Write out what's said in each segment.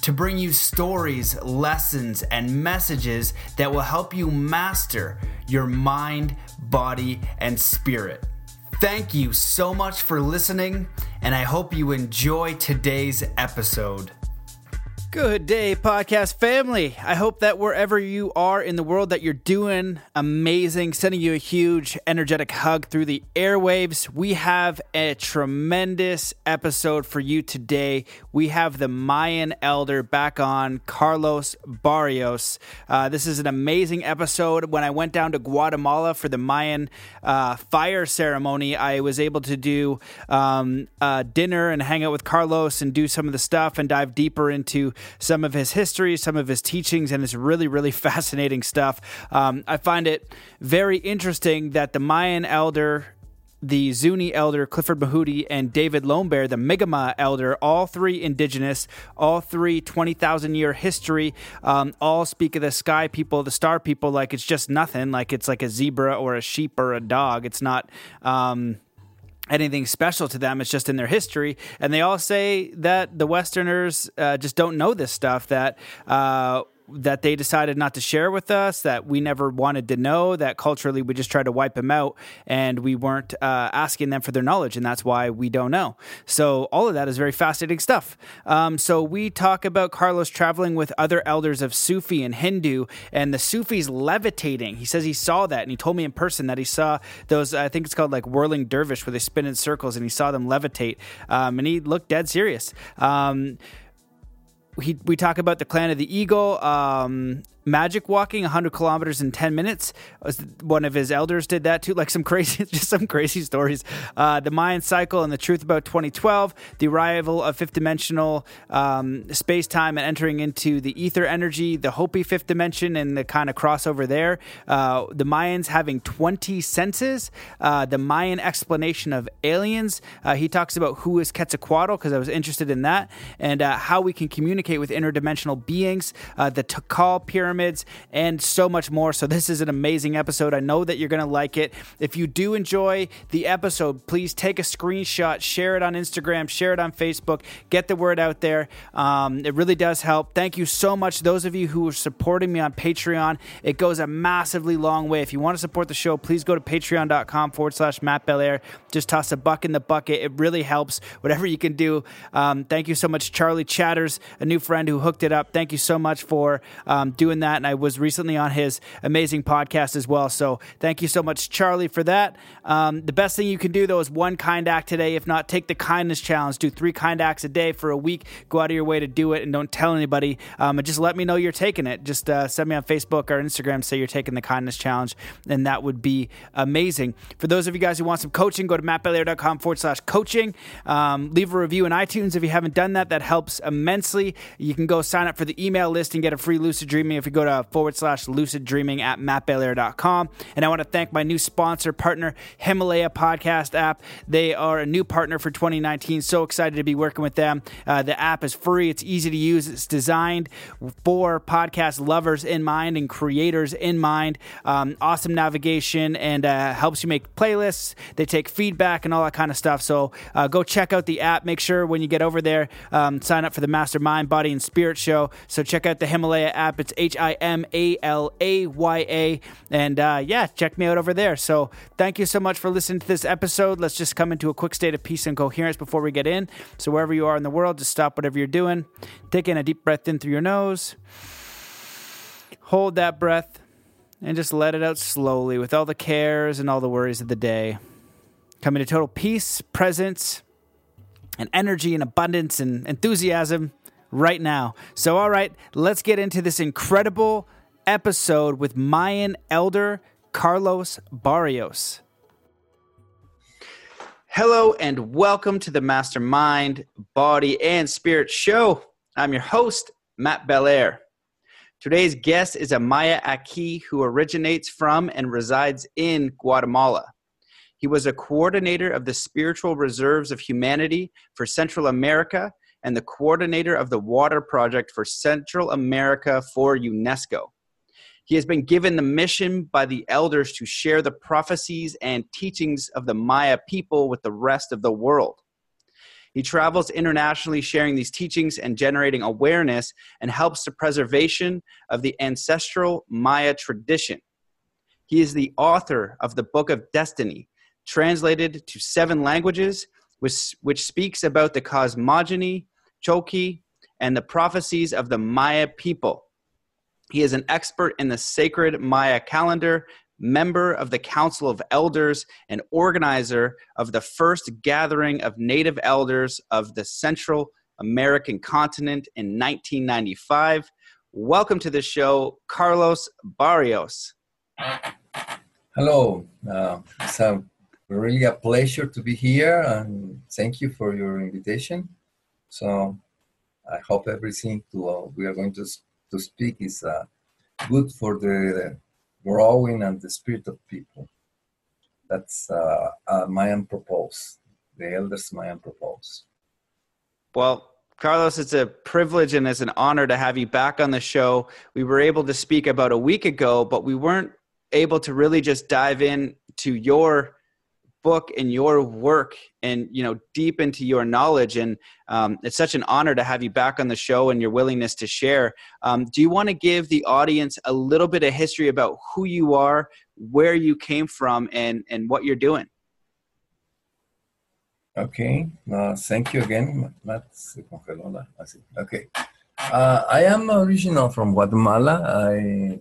to bring you stories, lessons, and messages that will help you master your mind, body, and spirit. Thank you so much for listening, and I hope you enjoy today's episode. Good day, podcast family. I hope that wherever you are in the world that you're doing amazing. Sending you a huge energetic hug through the airwaves. We have a tremendous episode for you today. We have the Mayan elder back on, Carlos Barrios. Uh, this is an amazing episode. When I went down to Guatemala for the Mayan uh, fire ceremony, I was able to do um, dinner and hang out with Carlos and do some of the stuff and dive deeper into some of his history, some of his teachings, and it's really, really fascinating stuff. Um, I find it very interesting that the Mayan elder the Zuni elder Clifford Mahooty and David Lombear, the Mi'kmaq elder, all three indigenous, all three 20,000 year history, um, all speak of the sky people, the star people, like it's just nothing, like it's like a zebra or a sheep or a dog. It's not. Um, anything special to them. It's just in their history. And they all say that the Westerners uh, just don't know this stuff, that uh, that they decided not to share with us, that we never wanted to know, that culturally we just tried to wipe them out and we weren't uh, asking them for their knowledge, and that's why we don't know. So, all of that is very fascinating stuff. Um, so, we talk about Carlos traveling with other elders of Sufi and Hindu, and the Sufis levitating. He says he saw that, and he told me in person that he saw those, I think it's called like whirling dervish, where they spin in circles, and he saw them levitate, um, and he looked dead serious. Um, he, we talk about the clan of the eagle um, magic walking 100 kilometers in 10 minutes. One of his elders did that too like some crazy just some crazy stories. Uh, the mayan cycle and the truth about 2012 the arrival of fifth dimensional um, space time and entering into the ether energy the hopi fifth dimension and the kind of crossover there. Uh, the mayans having 20 senses. Uh, the mayan explanation of aliens. Uh, he talks about who is quetzalcoatl because i was interested in that and uh, how we can communicate with interdimensional beings. Uh, the Tikal pyramid pyramids, and so much more. So, this is an amazing episode. I know that you're going to like it. If you do enjoy the episode, please take a screenshot, share it on Instagram, share it on Facebook, get the word out there. Um, it really does help. Thank you so much, those of you who are supporting me on Patreon. It goes a massively long way. If you want to support the show, please go to patreon.com forward slash Matt Belair. Just toss a buck in the bucket. It really helps. Whatever you can do. Um, thank you so much, Charlie Chatters, a new friend who hooked it up. Thank you so much for um, doing that. And I was recently on his amazing podcast as well. So thank you so much, Charlie, for that. Um, the best thing you can do, though, is one kind act today. If not, take the kindness challenge. Do three kind acts a day for a week. Go out of your way to do it and don't tell anybody. Um, and just let me know you're taking it. Just uh, send me on Facebook or Instagram, say you're taking the kindness challenge, and that would be amazing. For those of you guys who want some coaching, go to mattbelair.com forward slash coaching. Um, leave a review in iTunes if you haven't done that. That helps immensely. You can go sign up for the email list and get a free lucid dreaming if go to forward slash lucid dreaming at mattbelair.com. And I want to thank my new sponsor partner, Himalaya Podcast app. They are a new partner for 2019. So excited to be working with them. Uh, the app is free, it's easy to use, it's designed for podcast lovers in mind and creators in mind. Um, awesome navigation and uh, helps you make playlists. They take feedback and all that kind of stuff. So uh, go check out the app. Make sure when you get over there, um, sign up for the Mastermind Body and Spirit Show. So check out the Himalaya app. It's H I M A L A Y A. And uh, yeah, check me out over there. So thank you so much for listening to this episode. Let's just come into a quick state of peace and coherence before we get in. So wherever you are in the world, just stop whatever you're doing. Take in a deep breath in through your nose. Hold that breath and just let it out slowly with all the cares and all the worries of the day. Come into total peace, presence, and energy and abundance and enthusiasm right now. So, all right, let's get into this incredible episode with Mayan elder Carlos Barrios. Hello, and welcome to the Mastermind Body and Spirit Show. I'm your host, Matt Belair. Today's guest is a Maya Ajq'ij, who originates from and resides in Guatemala. He was a coordinator of the Spiritual Reserves of Humanity for Central America and the coordinator of the Water Project for Central America for UNESCO. He has been given the mission by the elders to share the prophecies and teachings of the Maya people with the rest of the world. He travels internationally sharing these teachings and generating awareness and helps the preservation of the ancestral Maya tradition. He is the author of the Book of Destiny, translated to seven languages, which, which speaks about the cosmogony, Chol-Ki, and the prophecies of the Maya people. He is an expert in the sacred Maya calendar, member of the Council of Elders, and organizer of the first gathering of Native elders of the Central American continent in 1995. Welcome to the show, Carlos Barrios. Hello. Uh, it's a, really a pleasure to be here, and thank you for your invitation. So I hope everything to, uh, we are going to to speak is uh, good for the growing and the spirit of people. That's uh, uh, Mayan propose, the elders Mayan propose. Well, Carlos, it's a privilege and it's an honor to have you back on the show. We were able to speak about a week ago, but we weren't able to really just dive in to your book and your work and you know deep into your knowledge. And um, it's such an honor to have you back on the show and your willingness to share. Um, do you want to give the audience a little bit of history about who you are where you came from and and what you're doing? Okay. Uh, thank you again okay. Uh, i am original from guatemala. I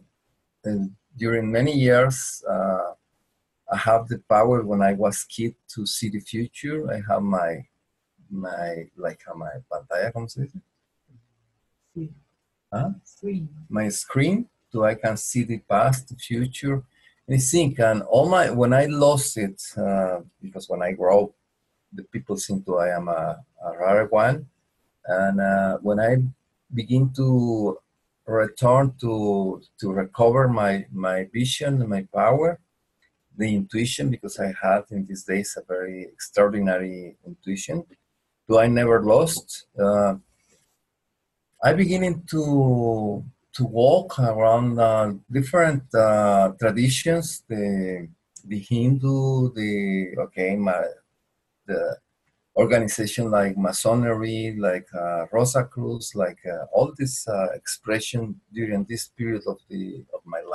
uh, during many years uh, I have the power when I was kid to see the future. I have my my like how my pantalla, ¿cómo se dice? Sí. Huh? Screen. My screen, so I can see the past, the future, and I think. And all my when I lost it, uh, because when I grow up, the people think to I am a, a rare one, and uh, when I begin to return to to recover my my vision, my power the intuition because I had in these days a very extraordinary intuition. Do I never lost? Uh, I beginning to to walk around uh, different uh, traditions, the the Hindu, the okay, my, the organization like Masonry, like uh, Rosa Cruz, like uh, all this uh, expression during this period of the of my life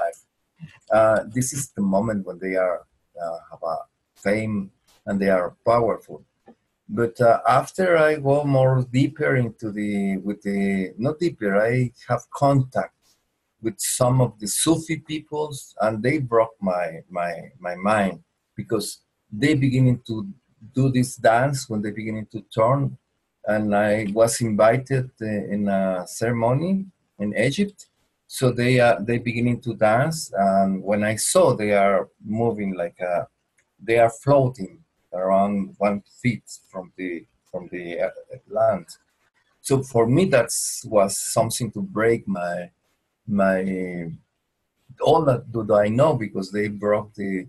this is the moment when they are uh, have a fame and they are powerful. But uh, after I go more deeper into the with the not deeper, I have contact with some of the Sufi peoples, and they broke my my my mind because they beginning to do this dance when they beginning to turn and I was invited uh, in a ceremony in Egypt so they are they beginning to dance and when i saw they are moving like a they are floating around one feet from the from the uh, land. So for me that was something to break my my all that do i know because they broke the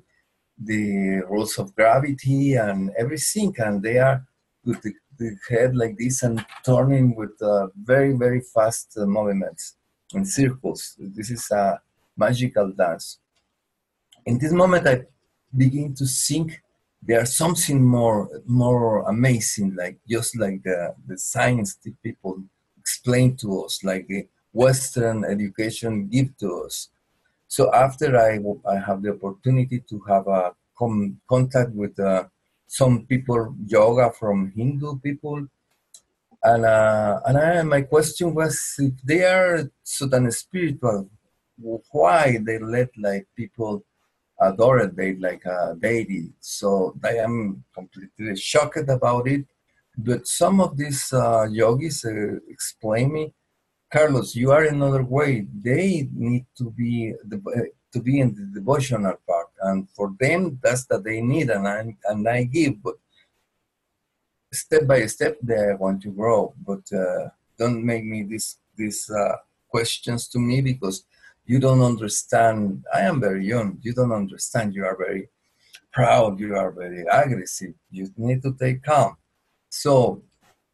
the rules of gravity and everything and they are with the, the head like this and turning with uh, very very fast uh, movements in circles. This is a magical dance. In this moment, I begin to think there's something more more amazing, like just like the, the science the people explain to us, like the Western education give to us. So after I, I have the opportunity to have a com- contact with uh, some people, yoga from Hindu people, and uh, and I, my question was if they are so damn spiritual, why they let like people adore they like a deity. So I am completely shocked about it. But some of these uh, yogis uh, explain me, Carlos, you are another way. They need to be the, to be in the devotional part, and for them that's that they need, and I and I give. But step by step they want to grow but uh, don't make me these this uh, questions to me because you don't understand. I am very young. You don't understand. You are very proud. You are very aggressive. You need to take calm. So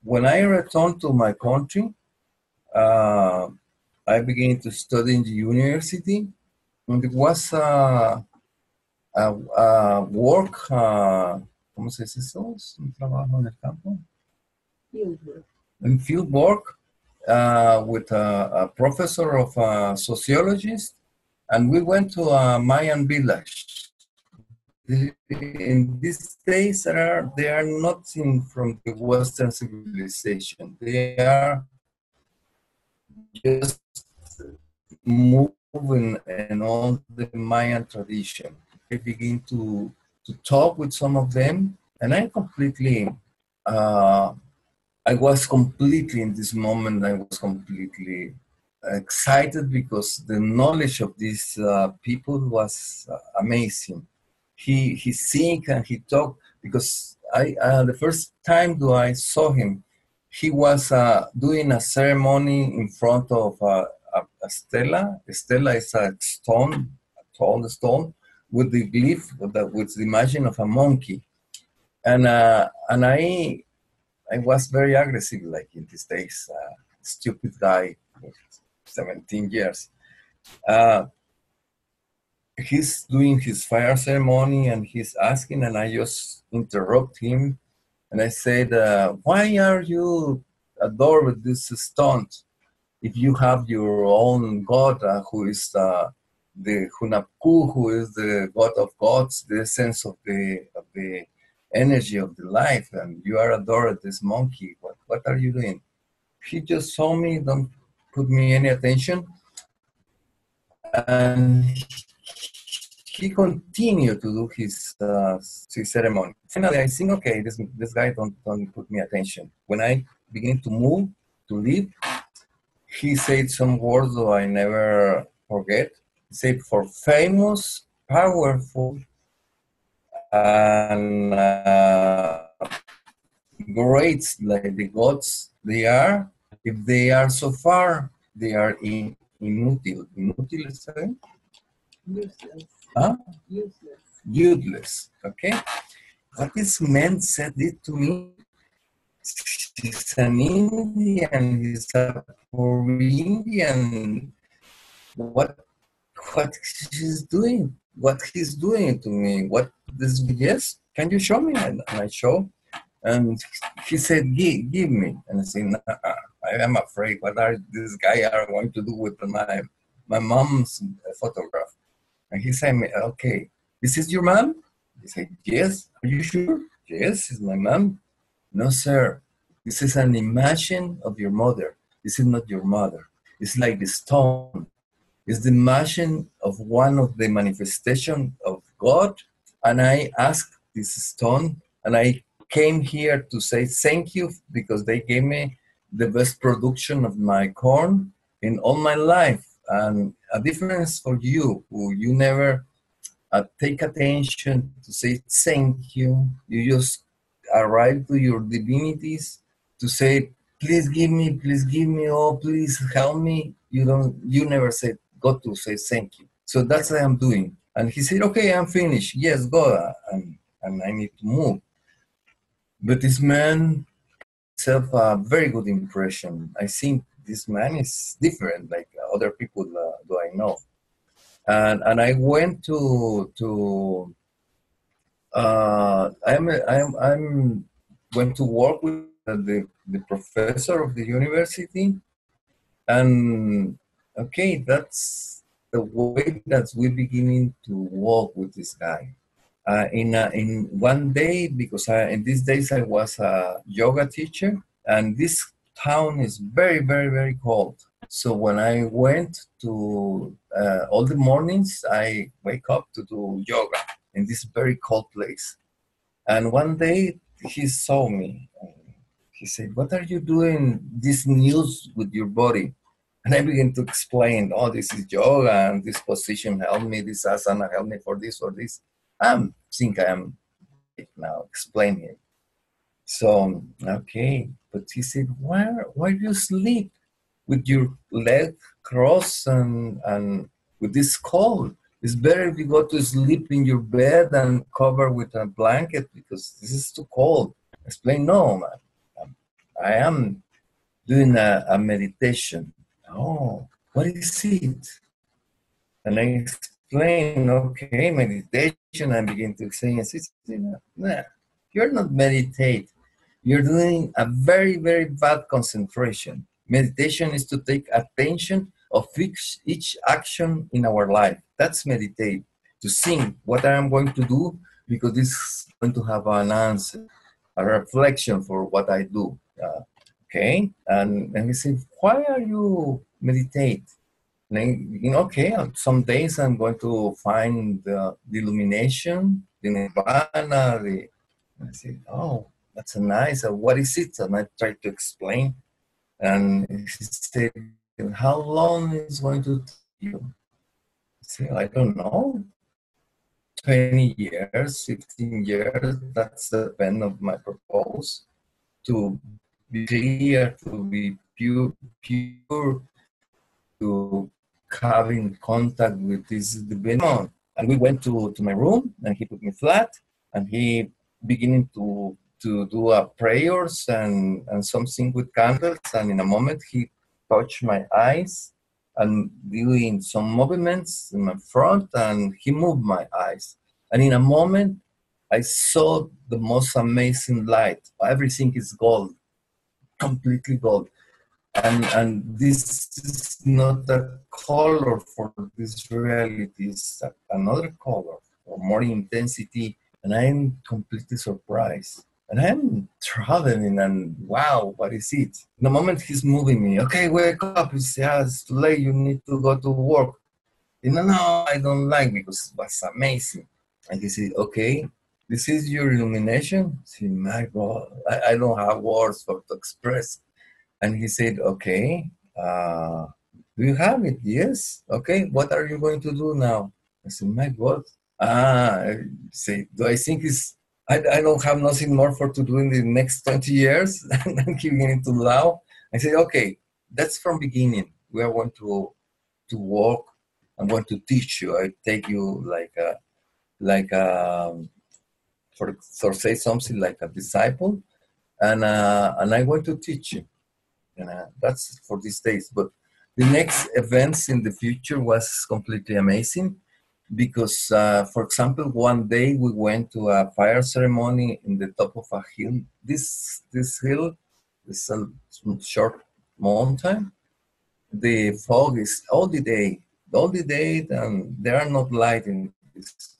when I returned to my country, uh, I began to study in the university, and it was a, a, a work. Uh, ¿Cómo se dice eso? Un trabajo en el campo. Field work. In field work uh, with a, a, professor of uh, sociologist, and we went to a Mayan village. In these days, they are, they are not in from the Western civilization. They are just moving and on the Mayan tradition. They begin to, to talk with some of them, and I completely uh, I was completely in this moment. I was completely excited because the knowledge of these uh, people was uh, amazing. He he sing and he talk because I uh, the first time do I saw him, he was uh, doing a ceremony in front of uh, a, a stela. A stela is a stone, a tall stone with the glyph with the, the image of a monkey, and uh, and I I was very aggressive, like in these days, uh, stupid guy, 17 years. Uh, he's doing his fire ceremony and he's asking, and I just interrupt him, and I said, uh, "Why are you adored with this stunt if you have your own God, uh, who is uh, the Hunab Ku, who is the God of gods, the essence of the of the energy of the life and you are adored this monkey. What, what are you doing? He just saw me don't put me any attention. And he continued to do his, uh, his ceremony. Finally i think okay this, this guy don't, don't put me attention. When i begin to move to leave he said some words that i never forget said for famous powerful and uh, great like the gods they are, if they are so far, they are in, inútil. Inútil is Useless. Huh? Useless. Useless. Okay? What this man said it to me. He's an Indian, he's a poor Indian. What what he's doing? What he's doing to me? What this yes can you show me and i show? And he said give, give me. And i said nah, i am afraid. What are this guy are going to do with my my mom's photograph? And he said me, okay. This is your mom? He said yes. Are you sure? Yes it's my mom. No sir. This is an image of your mother. This is not your mother. It's like the stone it's the image of one of the manifestation of god and I asked this stone, and I came here to say thank you because they gave me the best production of my corn in all my life. And a difference for you, who you never uh, take attention to say thank you. You just arrive to your divinities to say, please give me, please give me, oh, please help me. You don't, you never said, God to say thank you. So that's what I'm doing. And he said, okay, I'm finished. Yes, go. And, and I need to move. But this man self a very good impression. I think this man is different, like other people uh, do I know. And and I went to to uh, I'm I'm I'm went to work with the the professor of the university, and okay, that's the way that we're beginning to walk with this guy. Uh, in uh, in one day, because I, in these days I was a yoga teacher, and this town is very very very cold. So when I went to uh, all the mornings, I wake up to do yoga in this very cold place. And one day he saw me. He said, "What are you doing this news with your body?" And I begin to explain, oh, this is yoga and this position helped me, this asana helped me for this or this. Um, I think I am now explaining. So, okay, but he said, why, why do you sleep? with your leg crossed and, and with this cold. It's better if you go to sleep in your bed and cover with a blanket because this is too cold. Explain, no, man. I am doing a, a meditation. Oh, what is it? And I explain, okay, meditation. I begin to say, explain, nah, you're not meditate. You're doing a very, very bad concentration. Meditation is to take attention of each, each action in our life. That's meditate. To think what I am going to do because this is going to have an answer, a reflection for what I do. Uh, okay, and and he said, why are you meditate? And then, you know, okay, some days I'm going to find the, the illumination, the nirvana. The, I said, oh, that's a nice. Uh, what is it? And I tried to explain, and he said, how long is going to take you? I said, I don't know. 20 years, 15 years, that's the pen of my purpose. To clear, to be pure, pure, to having contact with this divine. And we went to, to my room and he put me flat and he beginning to to do a prayers and, and something with candles and in a moment he touched my eyes and doing some movements in my front and he moved my eyes. And in a moment i saw the most amazing light. Everything is gold completely gold. And and this is not a color for this reality it's another color or more intensity and i'm completely surprised. And i'm traveling and wow what is it? The moment he's moving me okay wake up it's, yeah, it's too late you need to go to work. You know no i don't like because it was amazing. And he said okay this is your illumination see my god I, I don't have words for to express and he said, okay, uh, do you have it? Yes. Okay, what are you going to do now? I said, my God. Ah, I say, do I think it's, I, I don't have nothing more for to do in the next 20 years? and I'm giving it to now. I said, okay, that's from beginning. We are going to, to walk. I'm going to teach you. I take you like a, like a, for, for say something like a disciple. And, uh, and I want to teach you and uh, that's for these days. But the next events in the future was completely amazing because, uh, for example, one day we went to a fire ceremony in the top of a hill. This this hill is a short mountain. The fog is all the day, all the day, and there are not light in this.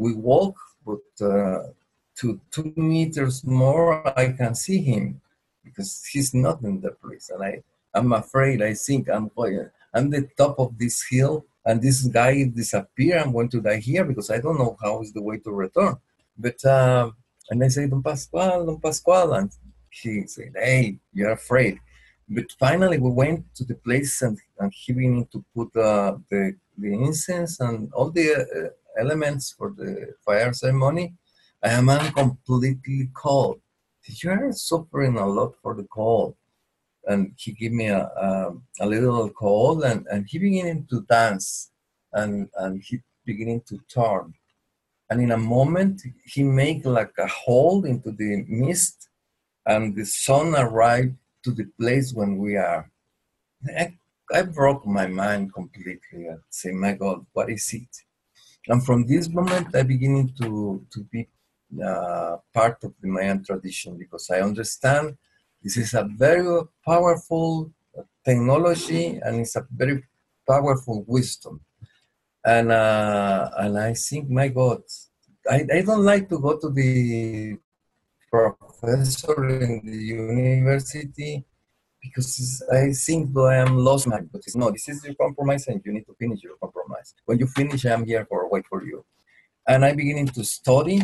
We walk, but uh, to two meters more, I can see him because he's not in the place. And I, I'm afraid, I think I'm I'm the top of this hill and this guy disappear. I'm going to die here because I don't know how is the way to return. But, uh, and I say, Don Pascual, Don Pascual. And he said, hey, you're afraid. But finally we went to the place and, and he began to put uh, the, the incense and all the uh, elements for the fire ceremony. I am completely cold you're suffering a lot for the cold. And he gave me a, a, a little cold and, and he beginning to dance and, and he beginning to turn. And in a moment, he make like a hole into the mist and the sun arrived to the place when we are. I, I broke my mind completely and say, my God, what is it? And from this moment, I beginning to, to be uh, part of the Mayan tradition because I understand this is a very powerful technology and it's a very powerful wisdom. And uh, and I think, my God, I, I don't like to go to the professor in the university because I think I am lost man, but it's no, this is your compromise and you need to finish your compromise. When you finish, I'm here for wait for you. And I'm beginning to study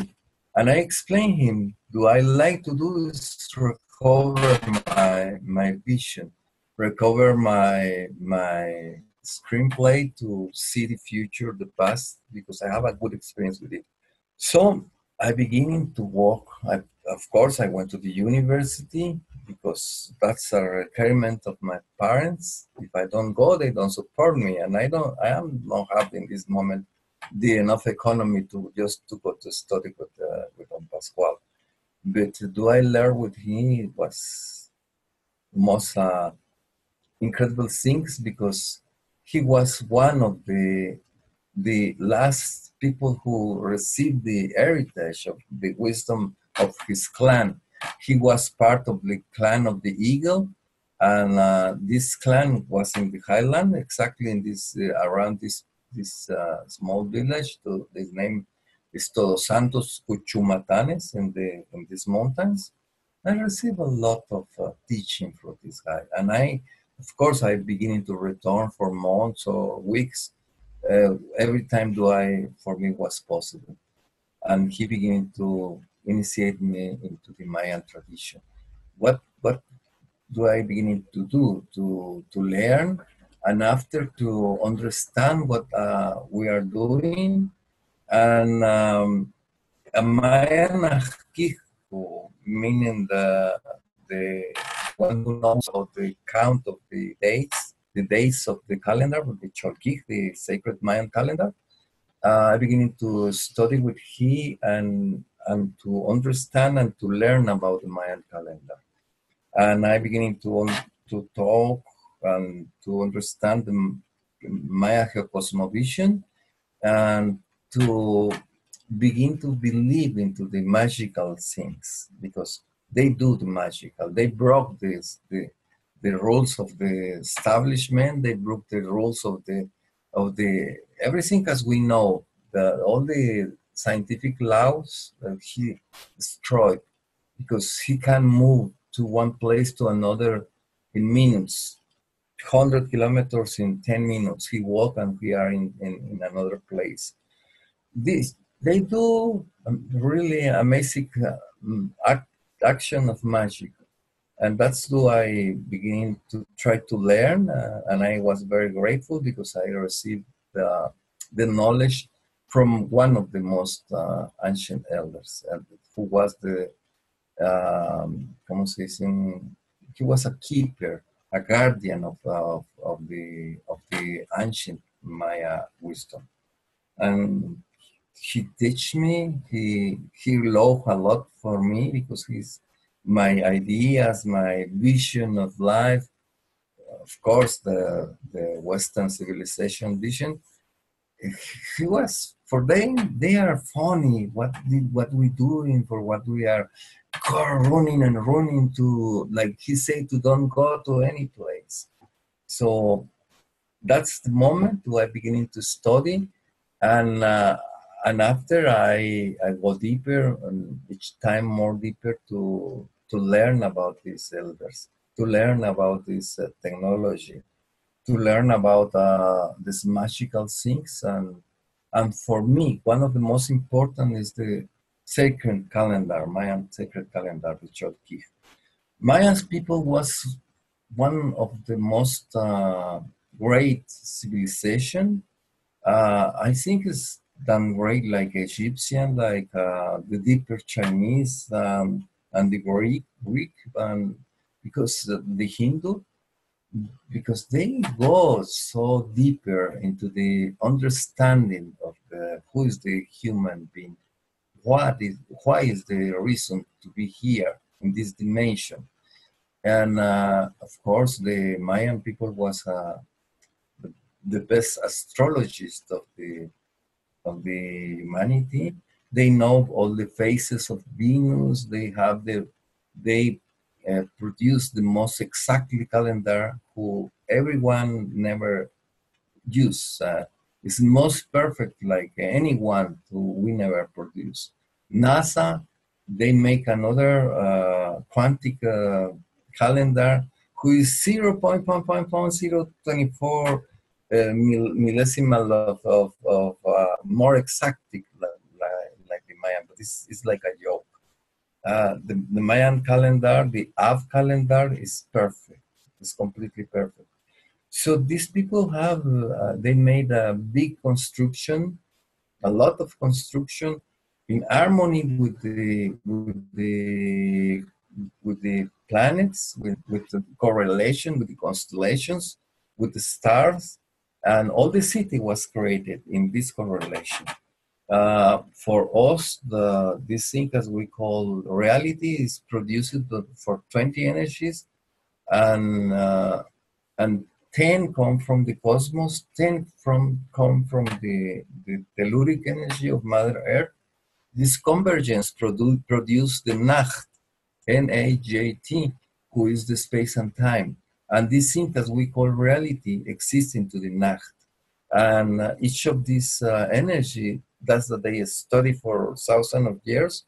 and I explain him, do I like to do is recover my my vision, recover my my screenplay to see the future, the past, because I have a good experience with it. So I beginning to work. I, of course, I went to the university, because that's a requirement of my parents. If I don't go, they don't support me, and I don't. I am not having this moment the enough economy to just to go to study with uh, with Don Pascual. But do I learn with him? It was most uh, incredible things because he was one of the the last people who received the heritage of the wisdom of his clan. He was part of the clan of the eagle, and uh, this clan was in the highland, exactly in this uh, around this this uh, small village. To, his name is Todos Santos Cuchumatanes in the in these mountains. I received a lot of uh, teaching from this guy, and I, of course, I beginning to return for months or weeks. Uh, every time do I for me was possible, and he began to initiate me into the Mayan tradition. What what do I beginning to do to to learn and after to understand what uh, we are doing and um, Mayan meaning the the one who knows about the count of the dates, the dates of the calendar, the Cholquij, the sacred Mayan calendar. Uh, I beginning to study with he and and to understand and to learn about the Mayan calendar. And I beginning to to talk and to understand the Maya cosmovision and to begin to believe into the magical things because they do the magical. They broke this the the rules of the establishment. They broke the rules of the of the everything as we know. The all the scientific laws that he destroyed because he can move to one place to another in minutes 100 kilometers in 10 minutes. He walk and we are in, in, in another place. This they do really amazing uh, act, action of magic. And that's do i begin to try to learn uh, and i was very grateful because i received the, the knowledge from one of the most uh, ancient elders, who was the, um. He was a keeper, a guardian of, of, of, the, of the ancient Maya wisdom. And he teach me, he, he loved a lot for me because he's my ideas, my vision of life, of course, the, the Western civilization vision, he was for them they are funny. What did what we doing for what we are running and running to like he said to don't go to any place. So that's the moment where i beginning to study. And uh, and after i i go deeper and each time more deeper to to learn about these elders to learn about this uh, technology to learn about uh, these magical things. And and for me one of the most important is the sacred calendar mayan sacred calendar the Cholquij. Mayans people was one of the most uh, great civilization. Uh, i think it's done great like egyptian like uh, the deeper chinese um, and the greek greek and because the hindu because they go so deeper into the understanding of who is the human being, what is why is the reason to be here in this dimension, and uh, of course the Mayan people was uh, the, the best astrologist of the of the humanity. They know all the phases of Venus. They have the they uh, produce the most exactly calendar who everyone never use. Uh, it's most perfect like anyone who we never produce. NASA, they make another uh, quantic uh, calendar who is 0.024 uh, millesimal of, of, of uh, more exact like, like the Mayan, but it's, it's like a joke. Uh, the, the, Mayan calendar, the Haab calendar is perfect. It's completely perfect. So these people have, uh, they made a big construction, a lot of construction in harmony with the, with the, with the planets, with, with the correlation, with the constellations, with the stars, and all the city was created in this correlation. Uh, for us, the this thing as we call reality is produced for 20 energies, and uh, and 10 come from the cosmos, 10 from come from the, the telluric energy of Mother Earth. This convergence produ- produce the Najt, N-A-J-T, who is the space and time. And this thing that we call reality exists into the Najt. And uh, each of these uh, energy, that's that they study for thousands of years,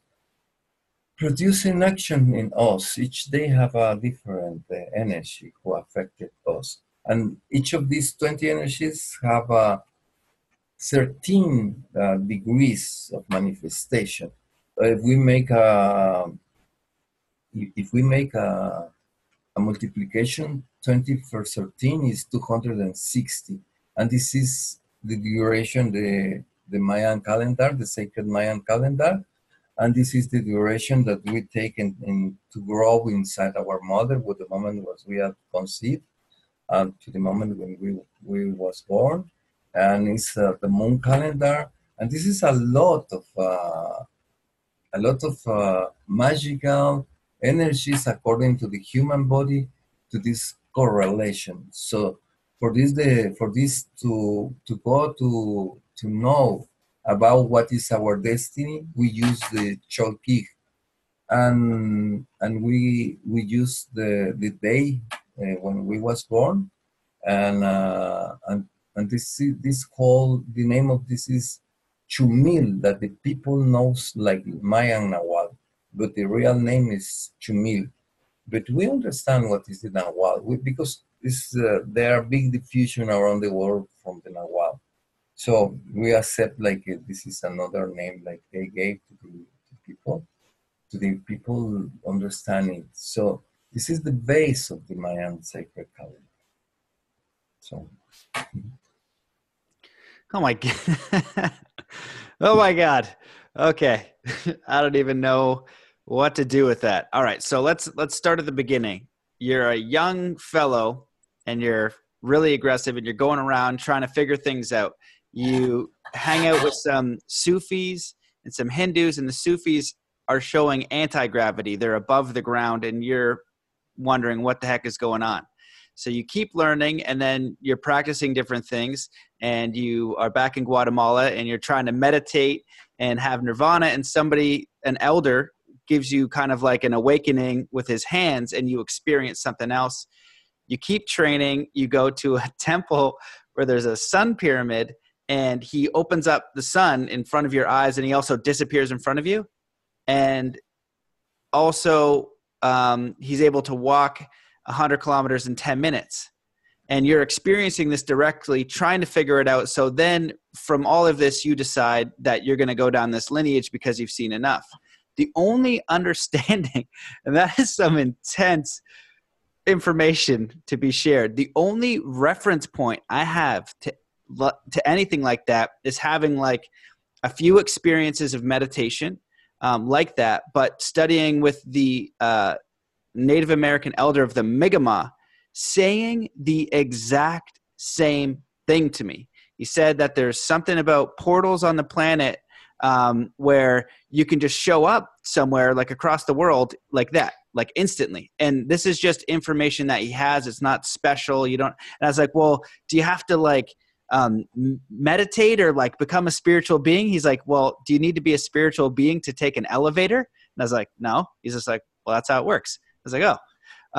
producing action in us. Each day have a different uh, energy who affected us. And each of these 20 energies have uh, 13 uh, degrees of manifestation. if we make a, if we make a, a multiplication, 20 for 13 is 260. And this is the duration, the, the Mayan calendar, the sacred Mayan calendar. And this is the duration that we take in, in to grow inside our mother with the moment was we are conceived uh, to the moment when we, we was born. And it's uh, the moon calendar. And this is a lot of, uh, a lot of uh, magical energies according to the human body to this correlation. So for this, the, for this to, to go to, to know about what is our destiny, we use the Cholquij. And, and we, we use the, the day uh, when we was born, and uh, and and this this called the name of this is Chumil that the people knows like Mayan Nahual, but the real name is Chumil. But we understand what is the Nahual we, because uh, there are big diffusion around the world from the Nahual. So we accept like uh, this is another name like they gave to the to people, to the people understanding. So this is the base of the Mayan sacred calendar. So. Oh my god. oh my god. Okay. I don't even know what to do with that. All right. So let's let's start at the beginning. You're a young fellow and you're really aggressive and you're going around trying to figure things out. You hang out with some Sufis and some Hindus and the Sufis are showing anti-gravity. They're above the ground and you're wondering what the heck is going on. So you keep learning and then you're practicing different things and you are back in Guatemala and you're trying to meditate and have nirvana and somebody an elder gives you kind of like an awakening with his hands and you experience something else. You keep training, you go to a temple where there's a sun pyramid and he opens up the sun in front of your eyes and he also disappears in front of you. And also um, he's able to walk 100 kilometers in 10 minutes. And you're experiencing this directly trying to figure it out. So then from all of this you decide that you're going to go down this lineage because you've seen enough. The only understanding and that is some intense information to be shared. The only reference point i have to to anything like that is having like a few experiences of meditation um, like that but studying with the uh, Native American elder of the Mi'kmaq, saying the exact same thing to me. He said that there's something about portals on the planet um, where you can just show up somewhere like across the world like that like instantly. And this is just information that he has. It's not special. You don't and i was like well do you have to like um, meditate or like become a spiritual being he's like well do you need to be a spiritual being to take an elevator and i was like no he's just like well that's how it works I was like, oh.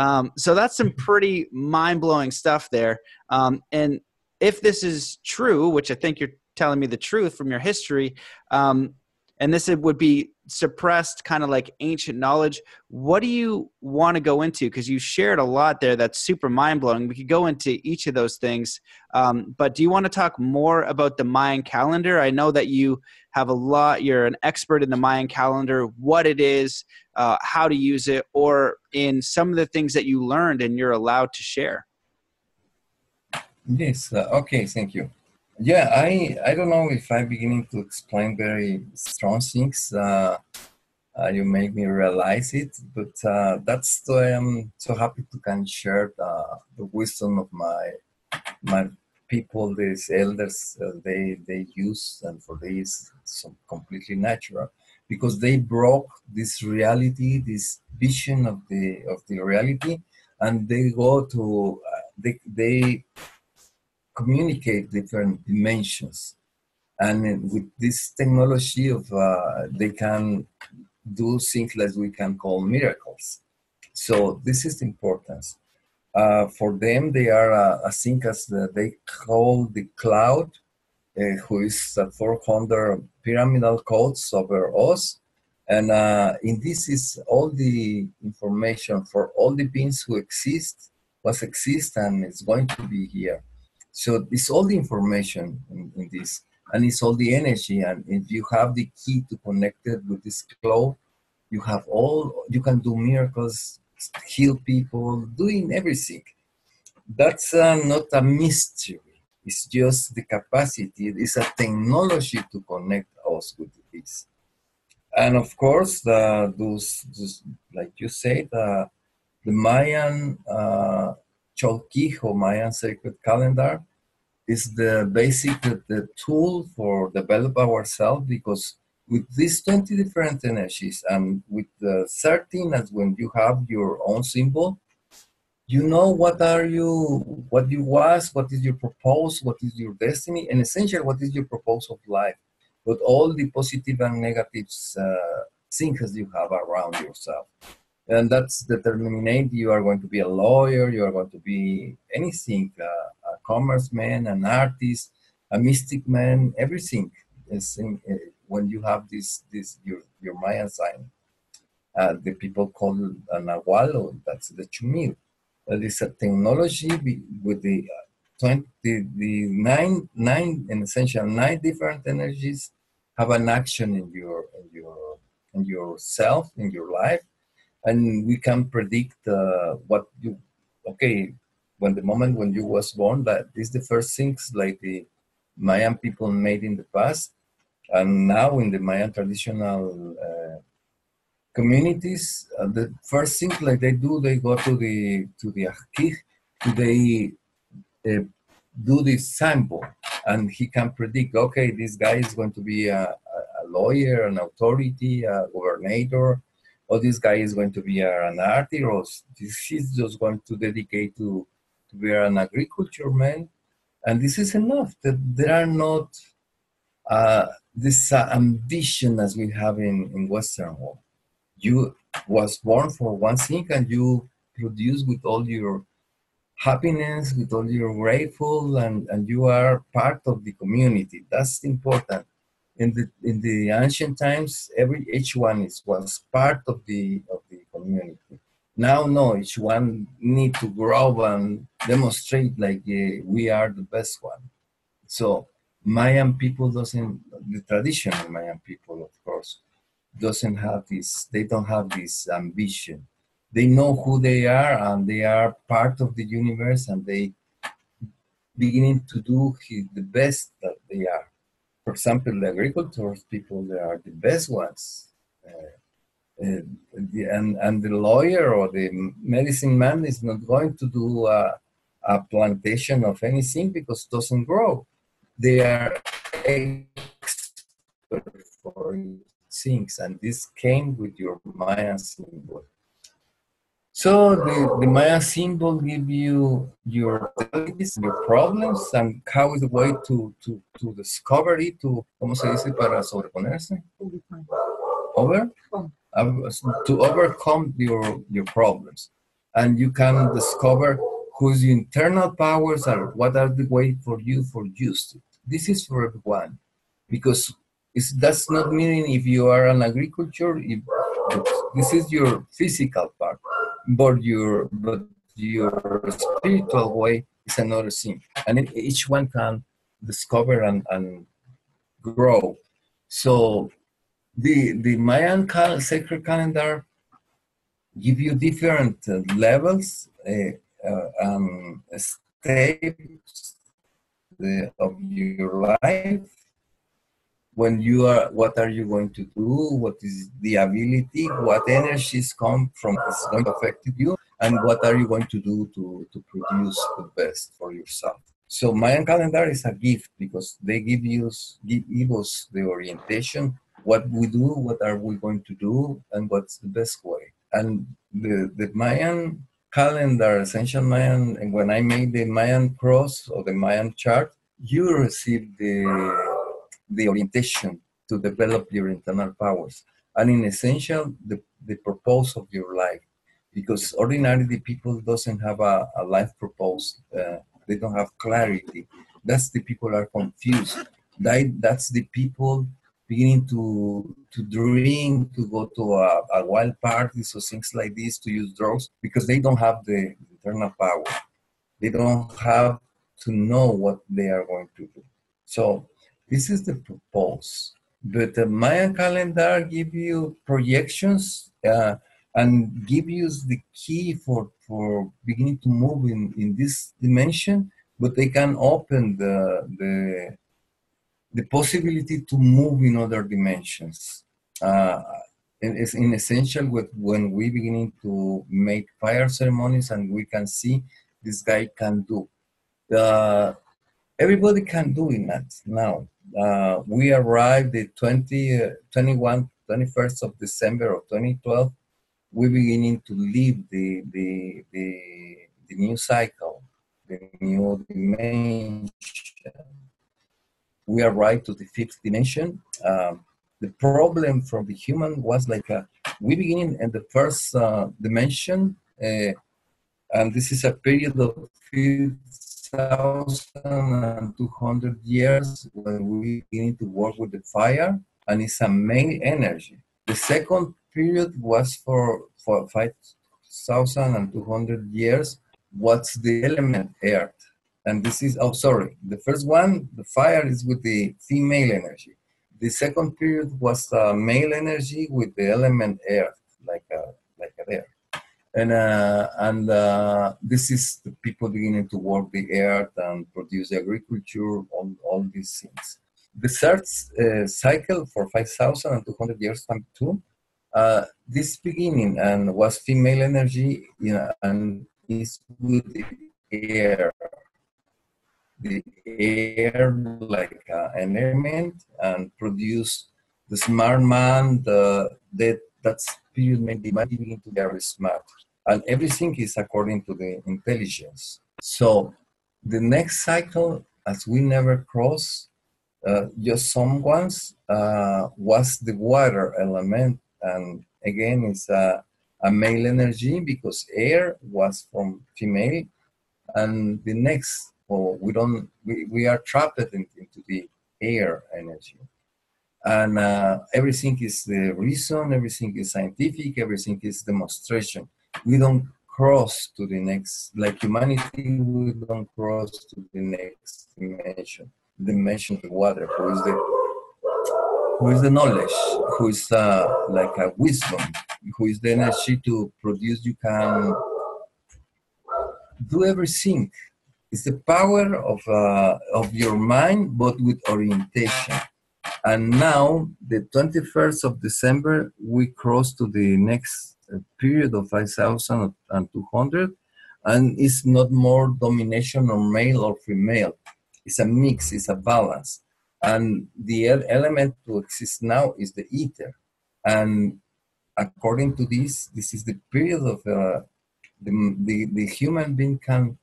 Um, so that's some pretty mind blowing stuff there. Um, and if this is true, which I think you're telling me the truth from your history, um, and this would be suppressed kind of like ancient knowledge what do you want to go into? Because you shared a lot there that's super mind-blowing. We could go into each of those things um, but do you want to talk more about the mayan calendar? I know that you have a lot you're an expert in the mayan calendar what it is uh, how to use it or in some of the things that you learned and you're allowed to share. Yes uh, okay thank you yeah, I I don't know if I'm beginning to explain very strong things. Uh, Uh, you make me realize it, but uh, that's why I'm so happy to can share the, the wisdom of my my people, these elders, uh, they they use, and for this so completely natural because they broke this reality, this vision of the of the reality, and they go to uh, they they communicate different dimensions, and with this technology of uh, they can do things that we can call miracles. So this is the importance. Uh, for them, they are uh, a thing as the, they call the cloud, uh, who is uh, 400 pyramidal codes over us. And uh, in this is all the information for all the beings who exist, was exist, and is going to be here. So it's all the information in, in this and it's all the energy. And if you have the key to connect it with this cloud, you have all, you can do miracles, heal people, doing everything. That's uh, not a mystery. It's just the capacity. It's a technology to connect us with this. And of course, the, those, those like you said, the, the Mayan uh, Chol-Ki, Mayan sacred calendar, is the basic the, the tool for develop ourselves because with these 20 different energies and with the 13 as when you have your own symbol you know what are you what you was what is your purpose what is your destiny and essentially what is your purpose of life. But all the positive and negative uh, things you have around yourself. And that's determining you are going to be a lawyer you are going to be anything uh, commerce man, an artist, a mystic man, everything is in, uh, when you have this this your your sign. Uh, the people call an agualo, that's the chumil. That is a technology with the uh, 20, the, the nine, nine, in essential, nine different energies have an action in your, in your, in yourself, in your life. And we can predict uh, what you, okay, when the moment when you was born that is the first things like the Mayan people made in the past, and now in the Mayan traditional uh, communities, uh, the first thing like they do, they go to the to the Ajq'ij, they uh, do this sample, and he can predict. Okay, this guy is going to be a, a lawyer, an authority, a governor, or this guy is going to be an artist, or he's just going to dedicate to we are an agriculture man, and this is enough. That there are not uh, this uh, ambition as we have in, in Western world. You was born for one thing, and you produce with all your happiness, with all your grateful, and, and you are part of the community. That's important. In the in the ancient times, every each one is was part of the of the community now no each one need to grow and demonstrate like uh, we are the best one. So mayan people doesn't the traditional mayan people of course doesn't have this they don't have this ambition. They know who they are and they are part of the universe and they beginning to do the best that they are. For example the agricultors people they are the best ones uh, uh, the, and, and the lawyer or the medicine man is not going to do a, a plantation of anything because it doesn't grow. They are expert for things, and this came with your Maya symbol. So the, the Maya symbol give you your your problems and how is the way to, to, to discover it, to, ¿cómo se dice para sobreponerse? Over? To overcome your your problems. And you can discover whose internal powers are what are the way for you for use this is for everyone. Because it's, that's not meaning if you are an agriculture if, this is your physical part. But your but your spiritual way is another thing and each one can discover and, and grow. So the the Mayan cal- sacred calendar give you different uh, levels uh, uh, um, stages of your life. When you are what are you going to do? What is the ability? What energies come from is going to affect you? And what are you going to do to, to produce the best for yourself? So mayan calendar is a gift because they give you give us the orientation what we do what are we going to do and what's the best way. And the, the mayan calendar essential mayan and when i made the mayan cross or the mayan chart you receive the the orientation to develop your internal powers. And in essential the, the purpose of your life because ordinarily people doesn't have a, a life purpose uh, they don't have clarity. That's the people are confused. That, that's the people beginning to to drink to go to a, a wild parties or things like this to use drugs because they don't have the internal power they don't have to know what they are going to do so this is the purpose. But the Mayan calendar give you projections uh, and give you the key for, for beginning to move in, in this dimension, but they can open the, the, the possibility to move in other dimensions. Uh, it's in essential with when we beginning to make fire ceremonies and we can see this guy can do. Uh, everybody can do in that now uh, we arrived the 20, uh, 21, 21st of December of 2012. We're beginning to live the, the, the, the new cycle, the new dimension. We arrived to the fifth dimension. Um, the problem for the human was like a, we beginning in the first uh, dimension, uh, and this is a period of 5,200 years when we begin to work with the fire, and it's a main energy. The second period was for, for 5,200 years. What's the element earth? And this is, oh, sorry, the first one, the fire is with the female energy. The second period was uh, male energy with the element earth, like a, like a air and uh, and uh, this is the people beginning to work the earth and produce agriculture, all, all these things. The third uh, cycle for 5,200 years time too, uh, this beginning and was female energy you know, and is with the air. The air like uh, an element and produce the smart man, the, the that's period made the mind begin to be very smart. And everything is according to the intelligence. So the next cycle, as we never cross, uh, just some ones uh, was the water element, and again it's a, a male energy because air was from female, and the next, well, we don't, we, we are trapped in, into the air energy. And uh, everything is the reason everything is scientific everything is demonstration. We don't cross to the next, like humanity, we don't cross to the next dimension, dimension of water, who is the, who is the knowledge, who is uh, like a wisdom, who is the energy to produce, you can do everything. It's the power of, uh, of your mind, but with orientation. And now, the 21st of December, we cross to the next period of 5,200 and it's not more domination on male or female. It's a mix, it's a balance. And the element to exist now is the ether. And according to this, this is the period of uh, the, the, the human being can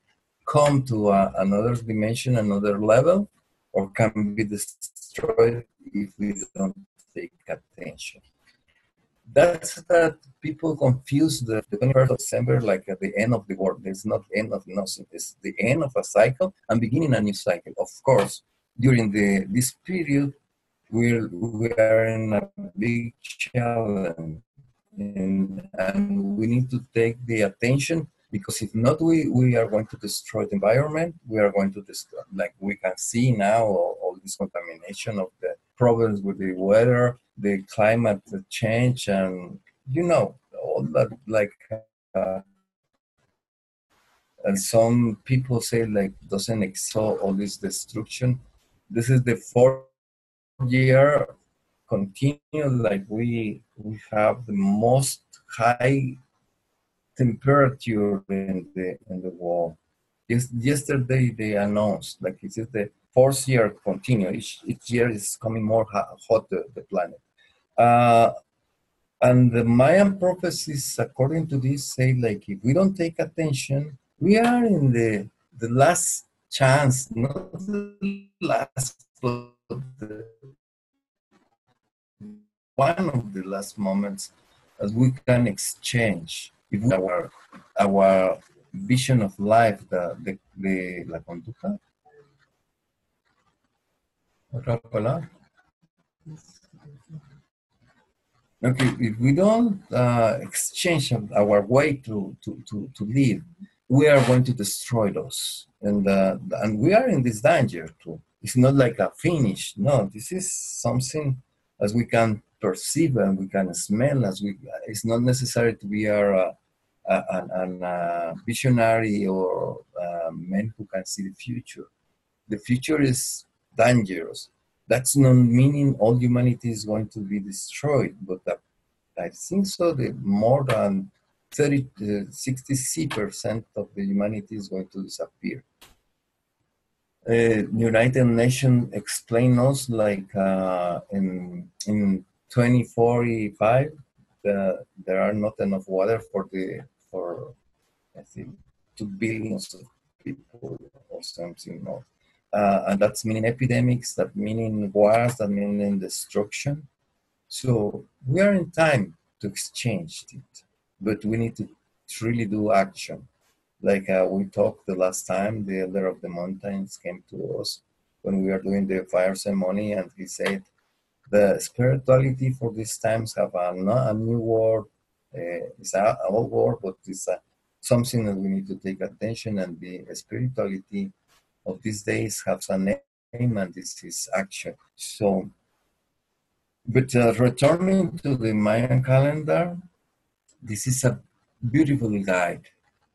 come to another dimension, another level, or can be destroyed if we don't take attention that's that people confuse the, the 21st of December like at the end of the world. There's not end of nothing. It's the end of a cycle and beginning a new cycle. Of course, during the this period, we're we are in a big challenge, and, and we need to take the attention because if not, we we are going to destroy the environment. We are going to destroy, like we can see now, all, all this contamination of the problems with the weather the climate change and you know all that like uh, and some people say like doesn't exhaust all this destruction this is the fourth year continue like we we have the most high temperature in the in the world. Yes, yesterday they announced like it is the fourth year continue. Each, each year is coming more hot, hot the, the planet. Uh, and the Mayan prophecies, according to this, say like if we don't take attention, we are in the the last chance, not the last, but the, one of the last moments as we can exchange if our our vision of life, the the, the la conducta. Otra palabra. Okay, if we don't uh, exchange our way to, to, to, to live, we are going to destroy those. And, uh, and we are in this danger too. It's not like a finish. No, this is something as we can perceive and we can smell as we, it's not necessary to be uh, a, a, a, a visionary or uh, a man who can see the future. The future is dangerous that's not meaning all humanity is going to be destroyed, but uh, I think so. The more than 30, uh, 60% of the humanity is going to disappear. Uh, United Nations explain us like uh, in in 2045 the, there are not enough water for the for I think two billions of people or something. more uh, and that's meaning epidemics, that meaning wars, that meaning destruction. So we are in time to exchange it, but we need to truly do action. Like uh, we talked the last time, the elder of the mountains came to us when we were doing the fire ceremony, and he said, "The spirituality for these times have a, a new word. Uh, it's an old word, but it's a, something that we need to take attention and the spirituality." of these days has a name and this is action. So, but uh, returning to the Mayan calendar, this is a beautiful guide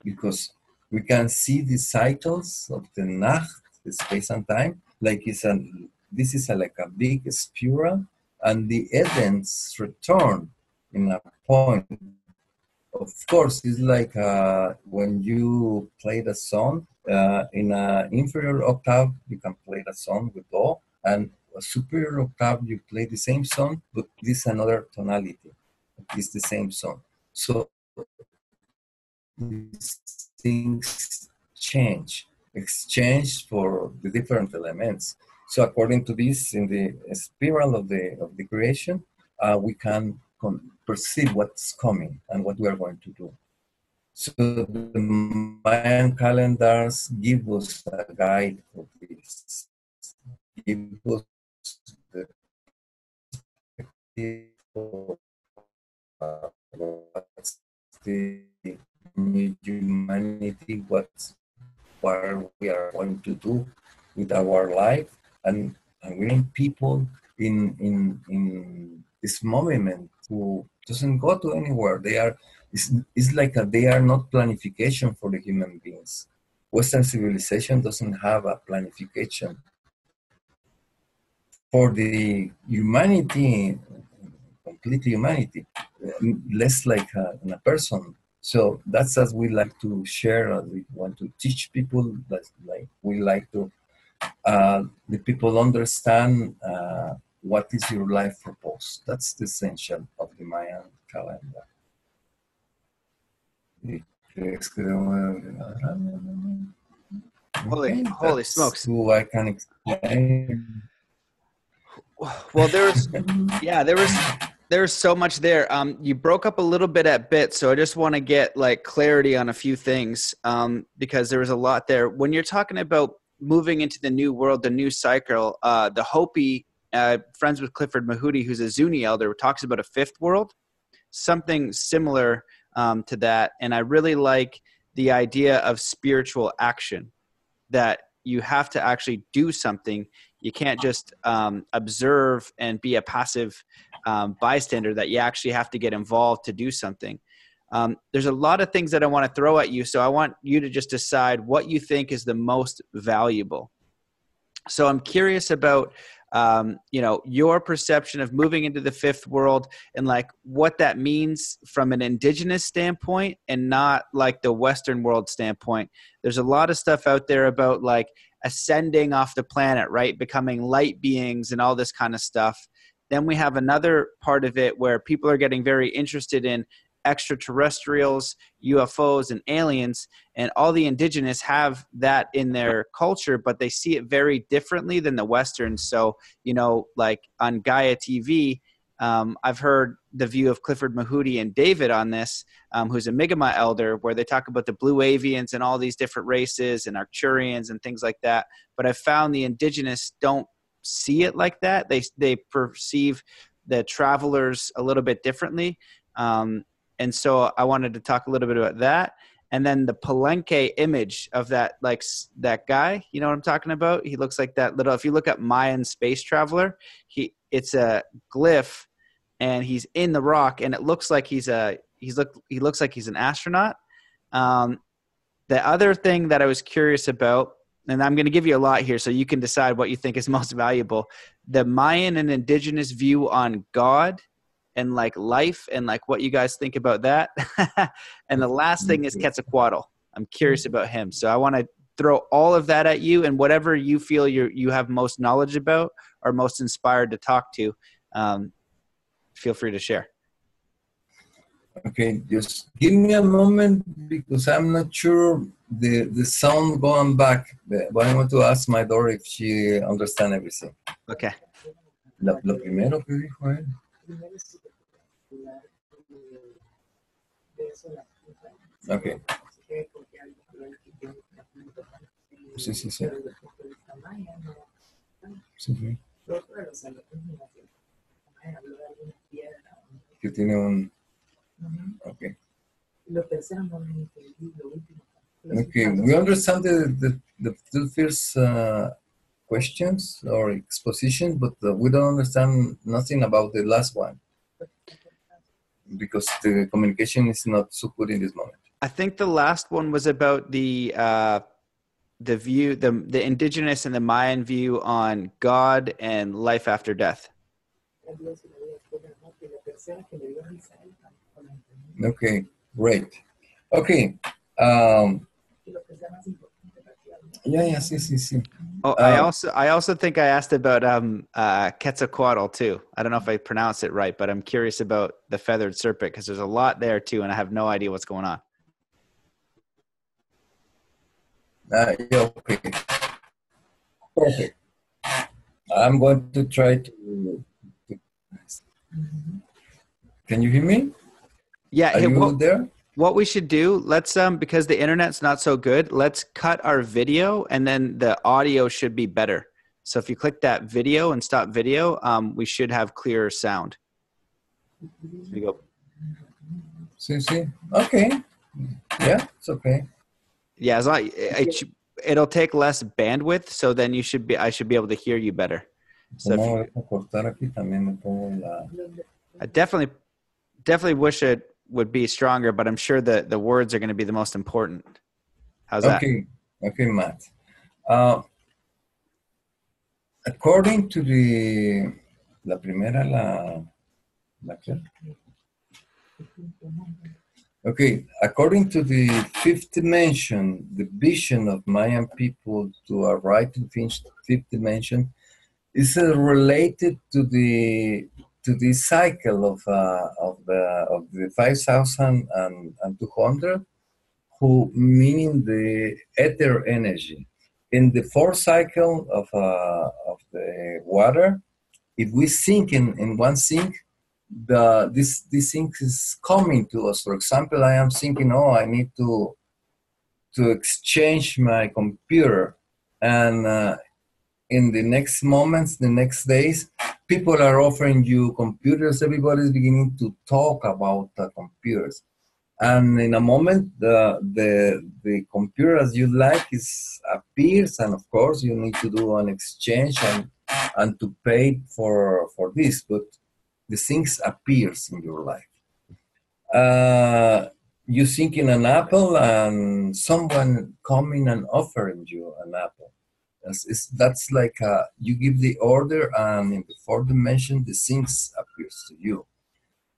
because we can see the cycles of the Najt, the space and time, like it's a, this is a, like a big spiral, and the events return in a point. Of course, it's like uh, when you play the song, uh, in an inferior octave, you can play the song with Do, and a superior octave, you play the same song, but this is another tonality. It's the same song. So these things change, exchange for the different elements. So according to this, in the spiral of the of the creation, uh, we can perceive what's coming and what we are going to do. So the Mayan calendars give us a guide for this. Give us the uh, what's the humanity, what's what we are going to do with our life, and, and we need people in in in this moment who doesn't go to anywhere. They are it's, it's like a, they are not planification for the human beings. Western civilization doesn't have a planification. For the humanity, complete humanity, less like a, a person. So that's as we like to share. Uh, we want to teach people that like we like to uh, the people understand uh, what is your life purpose. That's the essential of the Mayan calendar. Holy, holy smokes! Who I can explain. Well, there's, yeah, there was, there's so much there. Um, you broke up a little bit at bit, so I just want to get like clarity on a few things um, because there was a lot there. When you're talking about moving into the new world, the new cycle, uh, the Hopi, uh, friends with Clifford Mahooty, who's a Zuni elder, talks about a fifth world, something similar um, to that. And I really like the idea of spiritual action that you have to actually do something. You can't just um, observe and be a passive um, bystander, that you actually have to get involved to do something. Um, there's a lot of things that I want to throw at you. So I want you to just decide what you think is the most valuable. So I'm curious about um, you know your perception of moving into the fifth world and like what that means from an indigenous standpoint and not like the western world standpoint there's a lot of stuff out there about like ascending off the planet right becoming light beings and all this kind of stuff then we have another part of it where people are getting very interested in extraterrestrials, UFOs, and aliens. And all the indigenous have that in their culture, but they see it very differently than the Westerns. So, you know, like on Gaia TV, um, I've heard the view of Clifford Mahooty and David on this, um, who's a Mi'kmaq elder, where they talk about the blue avians and all these different races and Arcturians and things like that. But I've found the indigenous don't see it like that. They they perceive the travelers a little bit differently. Um, and so I wanted to talk a little bit about that. And then the Palenque image of that, like that guy, you know what I'm talking about? He looks like that little. If you look at Mayan space traveler, he it's a glyph, and he's in the rock, and it looks like he's a he's look he looks like he's an astronaut. Um, the other thing that I was curious about, and I'm going to give you a lot here, so you can decide what you think is most valuable. The Mayan and indigenous view on God and like life and like what you guys think about that. and the last thing is Quetzalcoatl. I'm curious about him. So I want to throw all of that at you and whatever you feel you you have most knowledge about or most inspired to talk to. Um, feel free to share. Okay, just give me a moment because I'm not sure the the sound going back. But I want to ask my daughter if she understand everything. Okay. Lo, lo primero que dijo él. Okay. Sí, sí, sí. Sí, sí. Que tiene un... Okay. Okay, we understand the, the, the first uh, questions or exposition, but uh, we don't understand nothing about the last one because the communication is not so good in this moment. I think the last one was about the uh, the view, the the indigenous and the Mayan view on God and life after death. Okay, great. Okay. Um, yeah, yeah, sí, sí, sí. Oh, I also I also think I asked about um uh Quetzalcoatl too. I don't know if I pronounced it right, but I'm curious about the feathered serpent because there's a lot there too, and I have no idea what's going on. Uh, okay. Perfect. I'm going to try to. Can you hear me? Yeah. Are hey, you what, there? What we should do? Let's um because the internet's not so good. Let's cut our video, and then the audio should be better. So if you click that video and stop video, um, we should have clearer sound. There you go. Sí, sí. Okay. Yeah, it's okay. Yeah, as long it, should- it'll take less bandwidth, so then you should be I should be able to hear you better. So if you, voy a cortar aquí también me pongo la. I definitely definitely wish it would be stronger, but I'm sure that the words are going to be the most important. How's that? Okay, okay, Matt. Uh, according to the la primera la la? Okay, according to the fifth dimension, the vision of Mayan people to arrive in fifth fifth dimension is related to the to the cycle of uh, of the of the five thousand and, and two hundred, who meaning the ether energy. In the fourth cycle of uh, of the water, if we sink in, in one sink, the this this sink is coming to us. For example, I am thinking, oh, I need to to exchange my computer, and uh, in the next moments, the next days, people are offering you computers. Everybody's beginning to talk about the computers, and in a moment, the the the computer as you like is appears, and of course, you need to do an exchange and and to pay for for this, but the things appears in your life. Uh, you think in an apple and someone coming and offering you an apple. That's, that's like uh, you give the order, and in the fourth dimension, the things appears to you.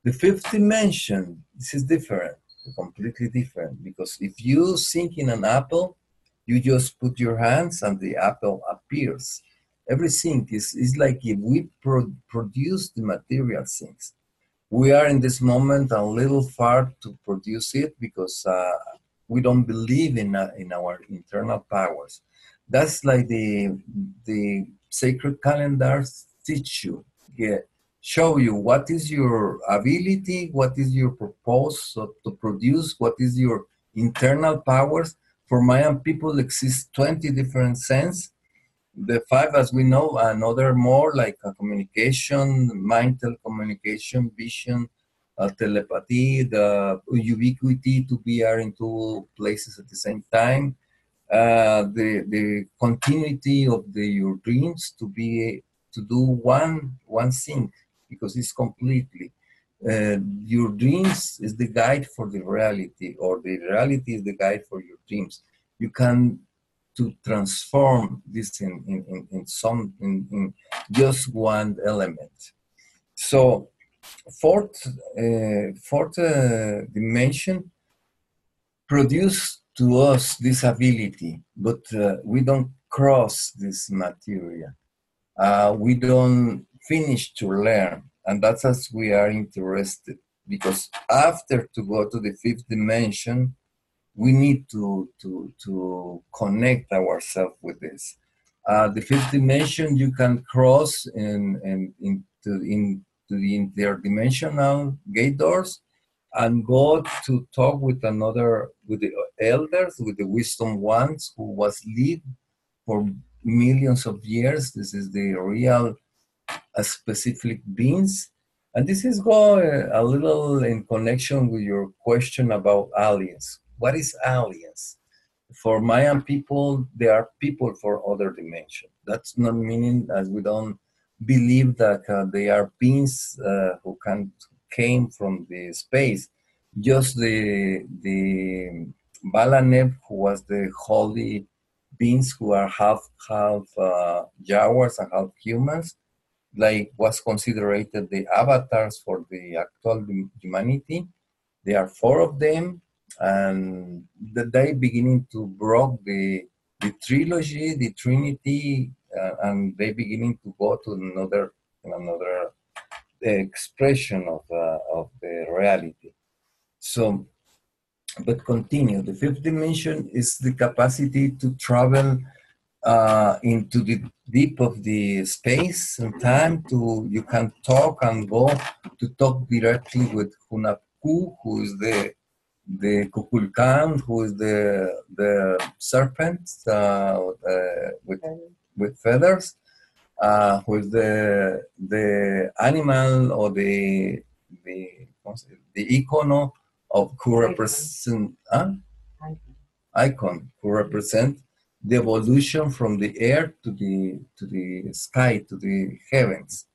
The fifth dimension, this is different, completely different, because if you think in an apple, you just put your hands and the apple appears. Everything is, is like if we pro- produce the material things. We are in this moment a little far to produce it because uh, we don't believe in, uh, in our internal powers that's like the the sacred calendars teach you yeah, show you what is your ability what is your purpose to produce what is your internal powers. For mayan people exist 20 different sense. The five as we know another more like a communication mental communication vision telepathy the ubiquity to be are in two places at the same time uh, the the continuity of the, your dreams to be to do one one thing because it's completely uh, your dreams is the guide for the reality or the reality is the guide for your dreams. You can to transform this in in, in, in some in, in just one element. So fourth uh, fourth uh, dimension produce to us this ability, but uh, we don't cross this material. Uh, we don't finish to learn, and that's as we are interested. Because after to go to the fifth dimension, we need to to to connect ourselves with this. Uh, the fifth dimension you can cross in, in into into the interdimensional gate doors and go to talk with another with the elders with the wisdom ones who was lived for millions of years. This is the real uh, specific beings. And this is go uh, a little in connection with your question about aliens. What is aliens? For mayan people they are people for other dimension. That's not meaning as we don't believe that uh, they are beings uh, who can came from the space. Just the the Balaneb, who was the holy beings who are half half uh, and half humans, like was considered the avatars for the actual humanity. There are four of them, and they beginning to broke the the trilogy, the Trinity, uh, and they beginning to go to another another expression of, uh, of the reality. So, but continue. The fifth dimension is the capacity to travel uh, into the deep of the space and time. To you can talk and go to talk directly with Hunab Ku, who is the the Kukulkan, who is the the serpent uh, uh, with with feathers, uh, who is the the animal or the the the icono of who represent huh? icon who represent the evolution from the air to the to the sky to the heavens.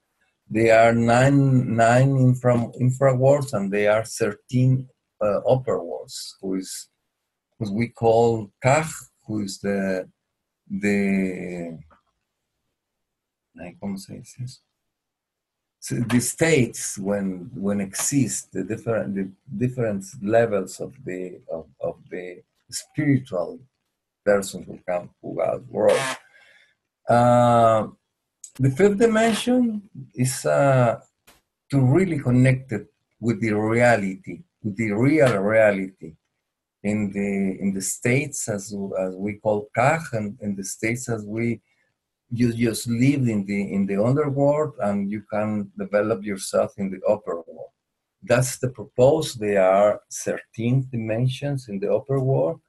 They are nine nine infra infra worlds and they are thirteen uh, upper worlds, who is who we call Kach, who is the the ¿cómo se dice eso? So the states when when exist the different the different levels of the of, of the spiritual person who come who God world. Uh, the fifth dimension is uh, to really connect it with the reality, with the real reality in the in the states as as we call Kach and in the states as we you just live in the in the underworld and you can develop yourself in the upper world. That's the purpose there are 13 dimensions in the upper world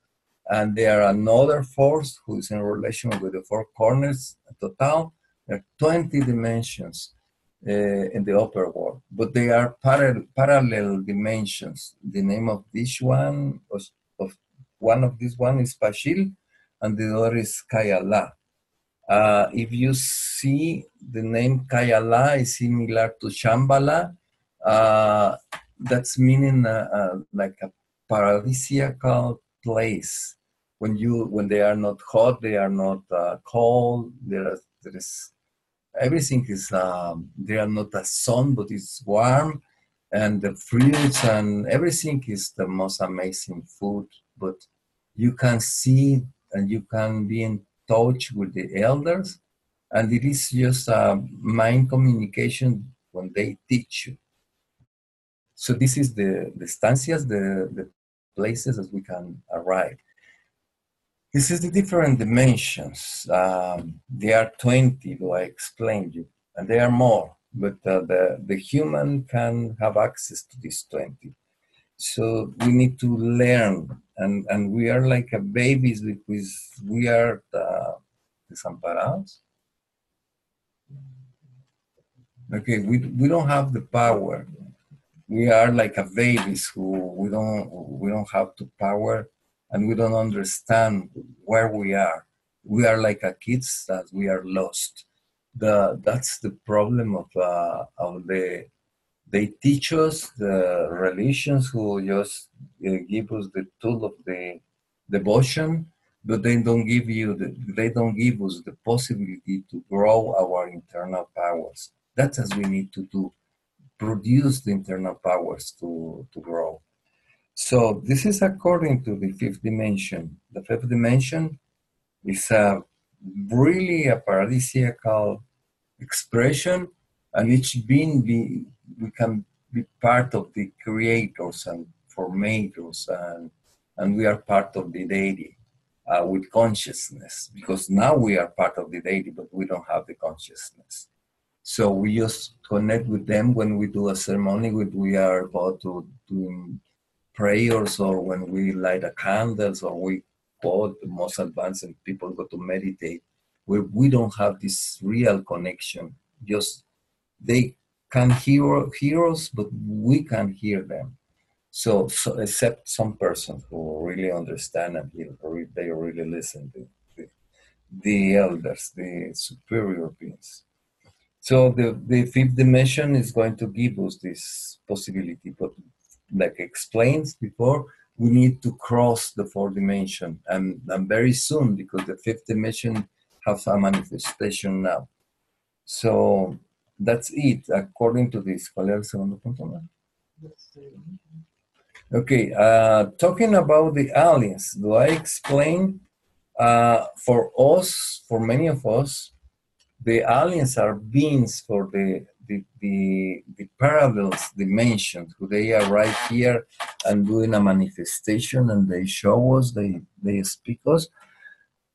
and there are another force who is in relation with the four corners total. There are 20 dimensions uh, in the upper world but they are par- parallel dimensions. The name of this one was, of one of this one is Paxil and the other is kayala uh, if you see the name Kayala is similar to Shambhala, uh, that's meaning uh, uh, like a paradisiacal place. when you when they are not hot, they are not uh, cold. There is, there is everything is um, they are not a sun, but it's warm, and the fruits and everything is the most amazing food. But you can see and you can be in touch with the elders, and it is just a mind communication when they teach you. So this is the the estancias, the the places that we can arrive. This is the different dimensions. Um, there are 20, though I explained you, and there are more, but uh, the, the human can have access to these 20. So we need to learn, and, and we are like a babies because we are uh, desamparados. Okay, we, we don't have the power. We are like a babies who we don't we don't have the power and we don't understand where we are. We are like a kids that we are lost. The that's the problem of uh, of the they teach us the religions who just uh, give us the tool of the devotion, but they don't give you the, they don't give us the possibility to grow our internal powers. That's as we need to do, produce the internal powers to to grow. So this is according to the fifth dimension. The fifth dimension is a really a paradisiacal expression, and each being be, we can be part of the creators and formators, and and we are part of the deity uh, with consciousness because now we are part of the deity, but we don't have the consciousness. So we just connect with them when we do a ceremony. When we are about to doing prayers or when we light a candles or we quote the most advanced and people go to meditate where we don't have this real connection just they can hear, us but we can hear them so, so except some persons who really understand and they really listen to the, the elders the superior beings so the, the fifth dimension is going to give us this possibility but like explained before, we need to cross the fourth dimension and, and very soon because the fifth dimension has a manifestation now. So that's it according to this. ¿Cuál era el segundo? Okay, uh, talking about the aliens, do I explain uh, for us, for many of us, the aliens are beings for the the, the, the parallels dimensions who they are right here and doing a manifestation and they show us they they speak us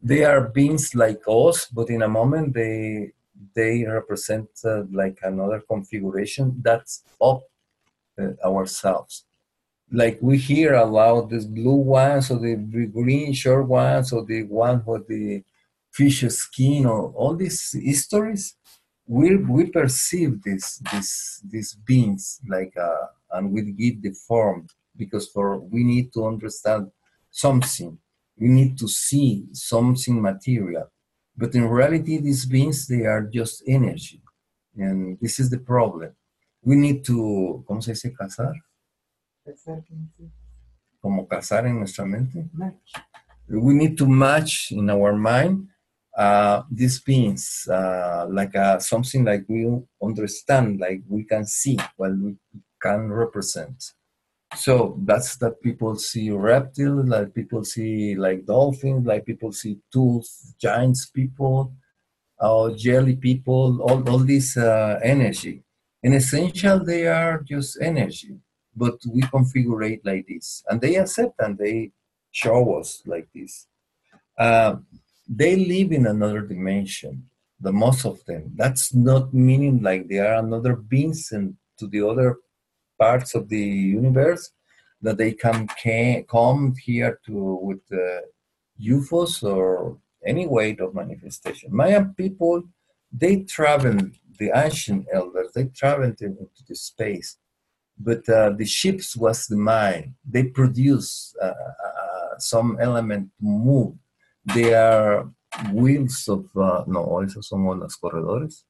they are beings like us but in a moment they they represent uh, like another configuration that's up uh, ourselves. Like we hear about this blue ones or the green short ones or the one with the fish skin or all these histories we we perceive this this these beings like uh, and we give the form because for we need to understand something. We need to see something material but in reality these beings they are just energy and this is the problem we need to ¿cómo se dice casar? como casar en nuestra mente we need to match in our mind uh, these beings uh, like uh, something like we understand, like we can see, what we can represent. So that's that people see reptiles, like people see like dolphins, like people see tools, giants people, or jelly people, all, all this uh, energy. In essential, they are just energy, but we configure it like this, and they accept and they show us like this. Uh, they live in another dimension the most of them that's not meaning like they are another beings and to the other parts of the universe that they can, come here to with uh, ufos or any way of manifestation. Mayan people they travel the ancient elders they traveled into the space but uh, the ships was the mind they produce uh, uh some element to move. They are wheels of, uh, no, esos somos los corredores.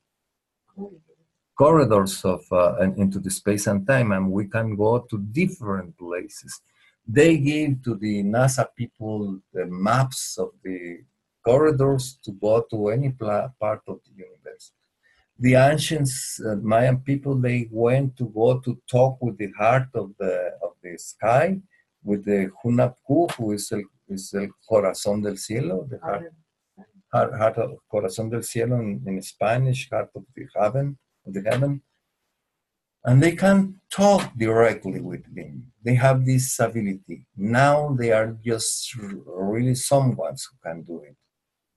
Corridors of uh, into the space and time, and we can go to different places. they give to the NASA people the maps of the corridors to go to any pla- part of the universe. The ancient uh, Mayan people they went to go to talk with the heart of the of the sky, with the Hunab Ku, who is el, is el corazón del cielo, the heart, heart, heart of corazón del cielo in, in Spanish, heart of the heaven, the heaven and they can talk directly with them. They have this ability. Now they are just really someone who can do it,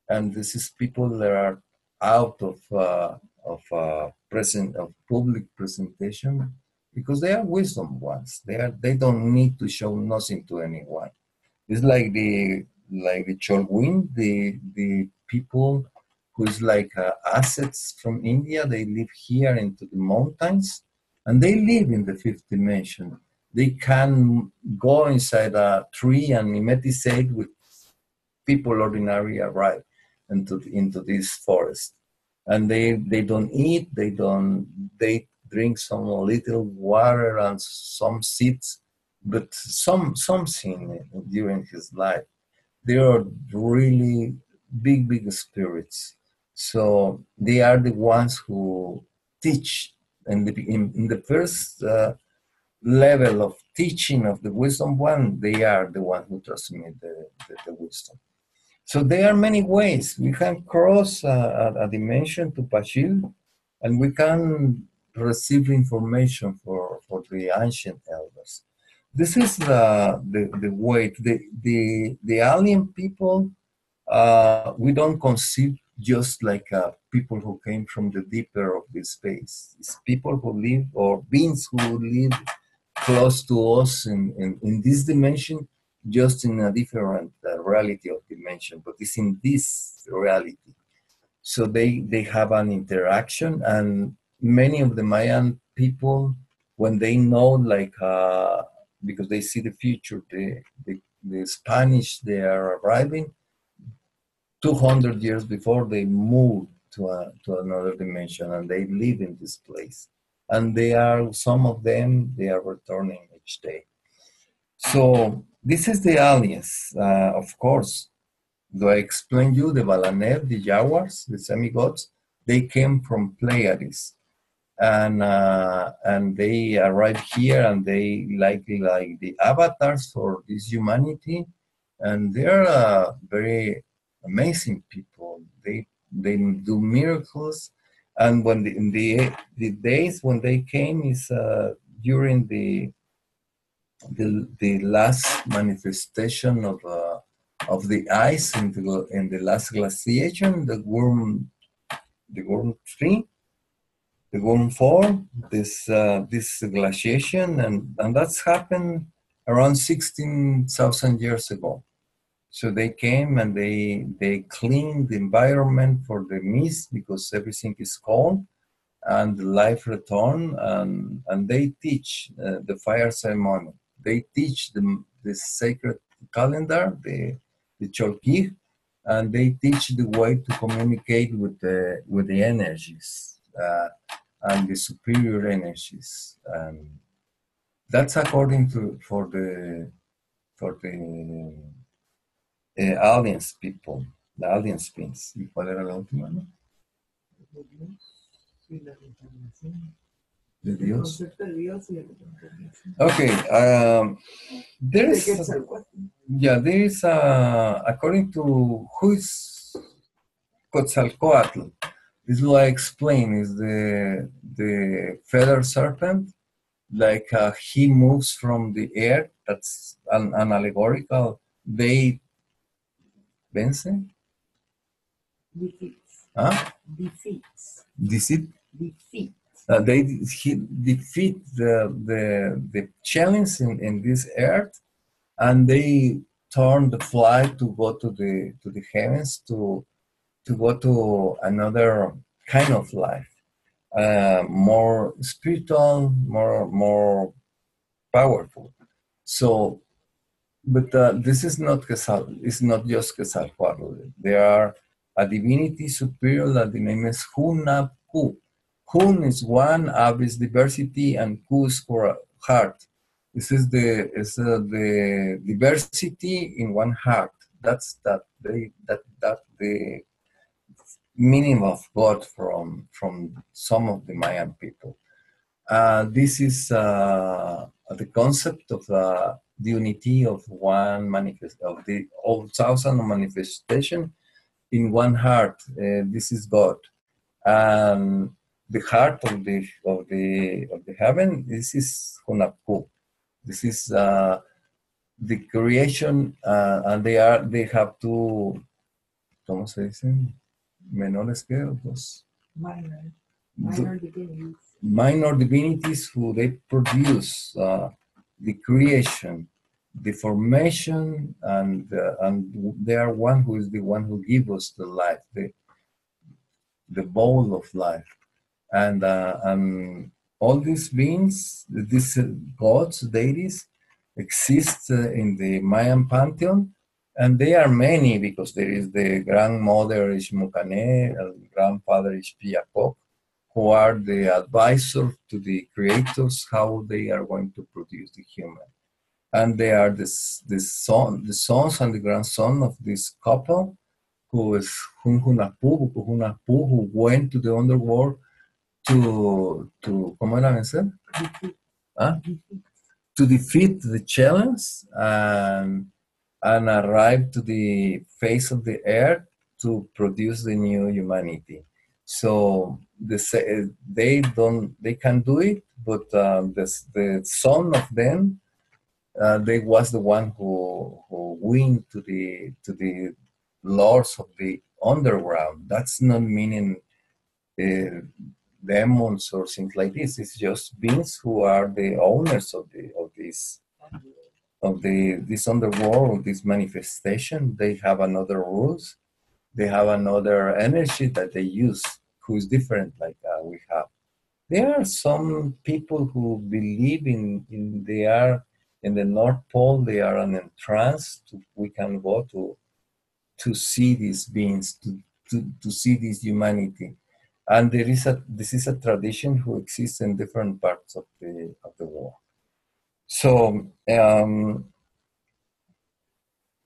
and this is people that are out of uh, of uh, present of public presentation because they are wisdom ones. They are they don't need to show nothing to anyone. It's like the like the Cholwin, the the people who is like uh, assets from India. They live here into the mountains and they live in the fifth dimension. They can go inside a tree and mimeticate with people ordinarily arrive into into this forest, and they they don't eat. They don't they drink some little water and some seeds, but some something during his life. They are really big big spirits. So they are the ones who teach in the, in, in the first uh, level of teaching of the wisdom one, they are the one who transmit the, the, the wisdom. So there are many ways we can cross a, a, dimension to Paxil, and we can receive information for, for the ancient elders. This is the, the, the way. The, the, the alien people, uh, we don't conceive just like uh, people who came from the deeper of this space. It's people who live or beings who live close to us in, in, in this dimension, just in a different uh, reality of dimension, but it's in this reality. So they, they have an interaction, and many of the Mayan people, when they know, like, uh, because they see the future, the, the, the Spanish, they are arriving, 200 years before they moved to, a, to another dimension and they live in this place. And they are some of them they are returning each day. So this is the aliens uh, of course. Do i explain you the balaner the jaguars the semi-gods? They came from pleiades. And uh, and they arrived here and they likely like the avatars for this humanity. And they're uh, very amazing people. They they do miracles, and when the, in the the days when they came is uh, during the the the last manifestation of uh, of the ice in the in the last glaciation, the Würm the Würm three, the Würm four, this uh, this glaciation, and and that's happened around sixteen thousand years ago. So they came and they they cleaned the environment for the mist because everything is cold, and life return and and they teach uh, the fire ceremony. They teach the the sacred calendar, the the Chol-Ki, and they teach the way to communicate with the with the energies uh, and the superior energies. And that's according to for the for the eh, aliens people, the aliens beings. ¿Y cuál era la última? No? De Dios y la reencarnación. De Dios. concepto de Dios y la reencarnación. Okay, um, there De yeah, there is uh, according to who is Quetzalcoatl. This is what I explain is the the feather serpent, like uh, he moves from the air. That's an, an allegorical. They vence, Defeats. huh? Defeats. Deceit Defeat. uh, they he defeat the the the challenge in, in this earth and they turn the flight to go to the to the heavens to to go to another kind of life uh, more spiritual more more powerful so but uh, this is not Quetzal, it's not just Quetzalcoatl. There are a divinity superior that the name is Hunab Ku. Hun is one, Ab is diversity, and Ku is for heart. This is the is uh, the diversity in one heart. That's that they that that the meaning of God from from some of the Mayan people. Uh, this is uh, the concept of uh, the unity of one manifest of the of thousand manifestation in one heart. Uh, this is God, and the heart of the of the of the heaven. This is Hunahpu. This is uh, the creation, uh, and they are they have two. ¿Cómo se dice? Menores que dos. Minor. Minor divinities. minor divinities who they produce uh, the creation, the formation, and uh, and they are one who is the one who gives us the life, the the bowl of life, and uh, and all these beings, these uh, gods, deities, exist uh, in the Mayan pantheon. And they are many because there is the grandmother is Mukane, and grandfather is Piacoc, who are the advisor to the creators how they are going to produce the human and they are the, the son the sons and the grandson of this couple who is Hunhunapu, Hunhunapu who went to the underworld to to ¿cómo era ese? Huh? to defeat the challenge um, and and arrive to the face of the earth to produce the new humanity so the, they don't they can do it but um, the, the son of them uh, they was the one who who win to the to the lords of the underground. That's not meaning uh, demons or things like this. It's just beings who are the owners of the of this of the this underworld this manifestation. They have another rules. They have another energy that they use who is different like uh, we have. There are some people who believe in, in they are in the north pole they are in a trance to, we can go to to see these beings to, to, to see this humanity. And there is a this is a tradition who exists in different parts of the of the world. So um,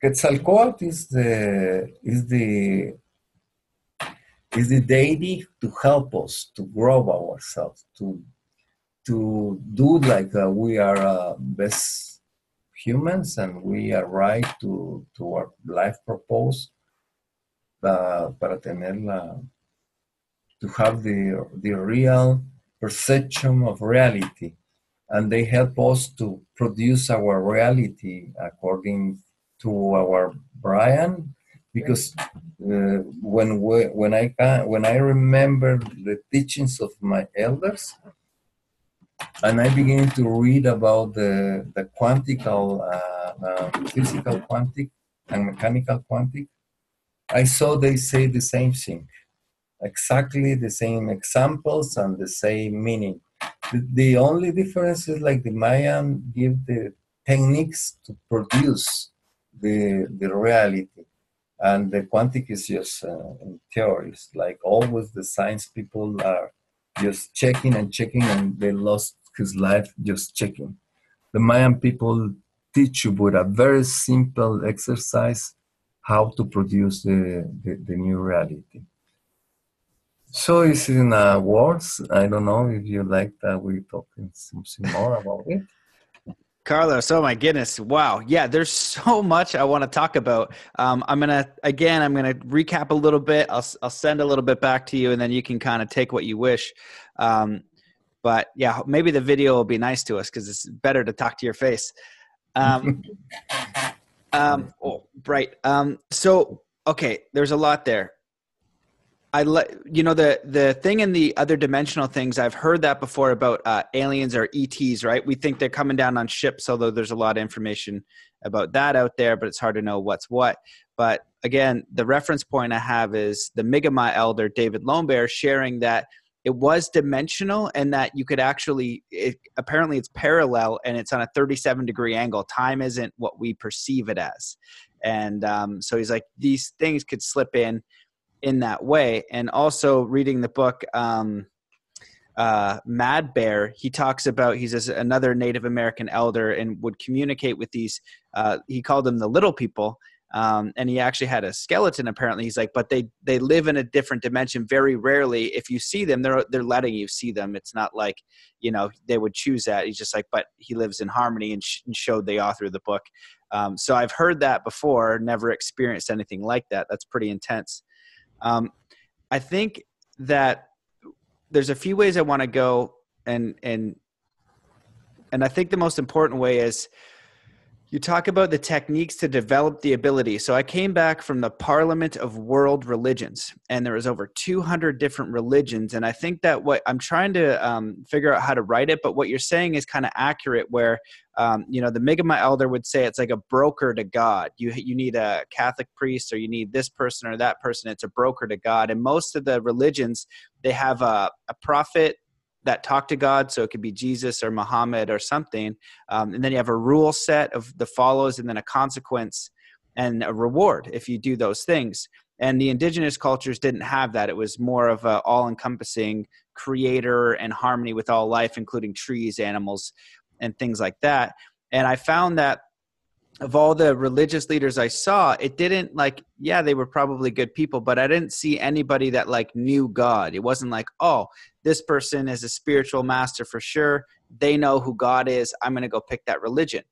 Quetzalcoatl is the is the is the deity to help us to grow ourselves to to do like uh, we are uh, best humans and we are right to to our life purpose uh, para tener la to have the the real perception of reality. And they help us to produce our reality according to our Brian because uh, when we, when I when I remember the teachings of my elders, and I begin to read about the the quantical, uh, uh, physical quantic and mechanical quantic, I saw they say the same thing, exactly the same examples and the same meaning. The, the only difference is like the Mayan give the techniques to produce the the reality and the quantic is just uh, in theories like always the science people are just checking and checking and they lost his life just checking. The mayan people teach you with a very simple exercise how to produce the, the, the new reality. So it's in uh, words? I don't know if you like that we talking something more about it Carlos, oh my goodness. Wow. Yeah, there's so much I want to talk about. Um, I'm going to, again, I'm going to recap a little bit. I'll, I'll send a little bit back to you and then you can kind of take what you wish. Um, but yeah, maybe the video will be nice to us because it's better to talk to your face. Um, um, oh, right. Um, so, okay, there's a lot there. I let you know the the thing in the other dimensional things. I've heard that before about uh, aliens or ETs. Right? We think they're coming down on ships, although there's a lot of information about that out there, but it's hard to know what's what. But again, the reference point I have is the Mi'kmaq elder David Lone sharing that it was dimensional and that you could actually it, apparently it's parallel and it's on a 37 degree angle. Time isn't what we perceive it as, and um, so he's like these things could slip in in that way and also reading the book um, uh, Mad Bear, he talks about he's another Native American elder and would communicate with these. Uh, he called them the little people, um, and he actually had a skeleton. Apparently, he's like, but they they live in a different dimension. Very rarely, if you see them, they're they're letting you see them. It's not like you know they would choose that. He's just like, but he lives in harmony and, sh- and showed the author of the book. Um, so I've heard that before, never experienced anything like that. That's pretty intense. Um, I think that there's a few ways I want to go, and and and I think the most important way is you talk about the techniques to develop the ability. So I came back from the Parliament of World Religions, and there was over 200 different religions. And I think that what I'm trying to um, figure out how to write it, but what you're saying is kind of accurate. Where um, you know the Mi'kmaq elder would say it's like a broker to God. You you need a Catholic priest, or you need this person or that person. It's a broker to God. And most of the religions they have a, a prophet that talk to God. So it could be Jesus or Muhammad or something. Um, and then you have a rule set of the follows and then a consequence and a reward if you do those things. And the indigenous cultures didn't have that. It was more of a all encompassing creator and harmony with all life, including trees, animals, and things like that. And I found that of all the religious leaders I saw, it didn't like, yeah, they were probably good people, but I didn't see anybody that like knew God. It wasn't like, oh, this person is a spiritual master for sure. They know who God is. I'm going to go pick that religion.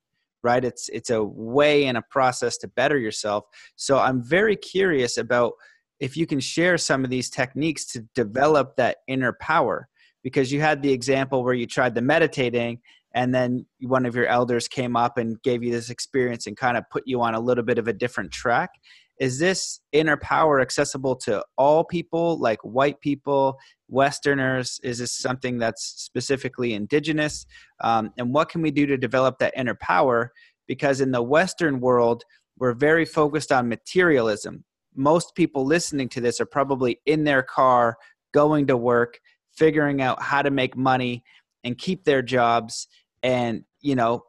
Right? It's it's a way and a process to better yourself. So I'm very curious about if you can share some of these techniques to develop that inner power because you had the example where you tried the meditating and then one of your elders came up and gave you this experience and kind of put you on a little bit of a different track. Is this inner power accessible to all people like white people westerners? Is this something that's specifically indigenous? Um, and what can we do to develop that inner power? Because in the western world we're very focused on materialism. Most people listening to this are probably in their car going to work figuring out how to make money and keep their jobs and you know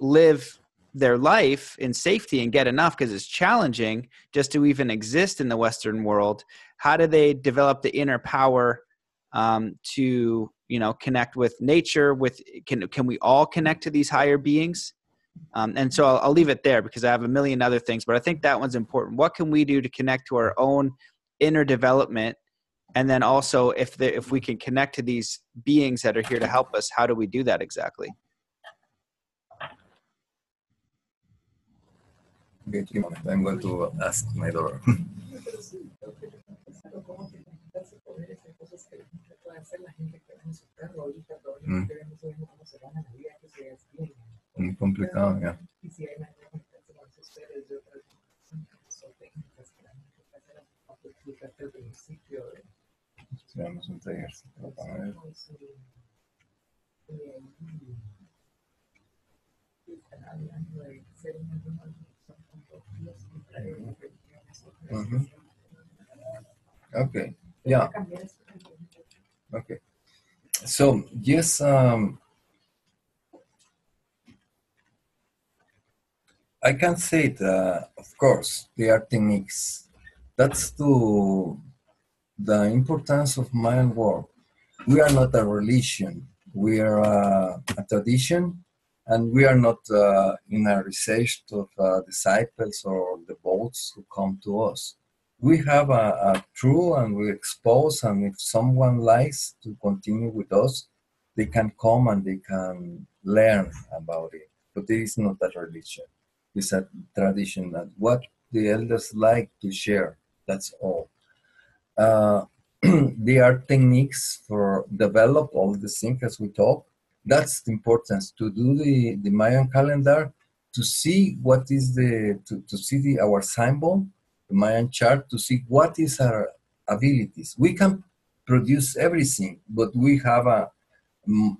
live their life in safety and get enough because it's challenging just to even exist in the western world. How do they develop the inner power um, to you know connect with nature with can can we all connect to these higher beings? Um, and so I'll, I'll leave it there because i have a million other things but i think that one's important. What can we do to connect to our own inner development? And then also if the, if we can connect to these beings that are here to help us how do we do that exactly Wait a moment, I'm going to ask my daughter. Mm. Muy complicado, ya. Estudiamos un taller, para ver. Mhm. Okay. Yeah. Okay. So yes, um, I can say that of course they are techniques. That's to the importance of Mayan work. We are not a religion. We are a, a tradition and we are not uh, in a research of uh, disciples or the boats who come to us. We have a, a true and we expose, and if someone likes to continue with us, they can come and they can learn about it. But it is not a religion; it's a tradition that what the elders like to share. That's all. Uh, there are techniques for develop all the things as we talk that's the importance to do the, the Mayan calendar to see what is the to, to see the, our symbol, the Mayan chart, to see what is our abilities. We can produce everything, but we have a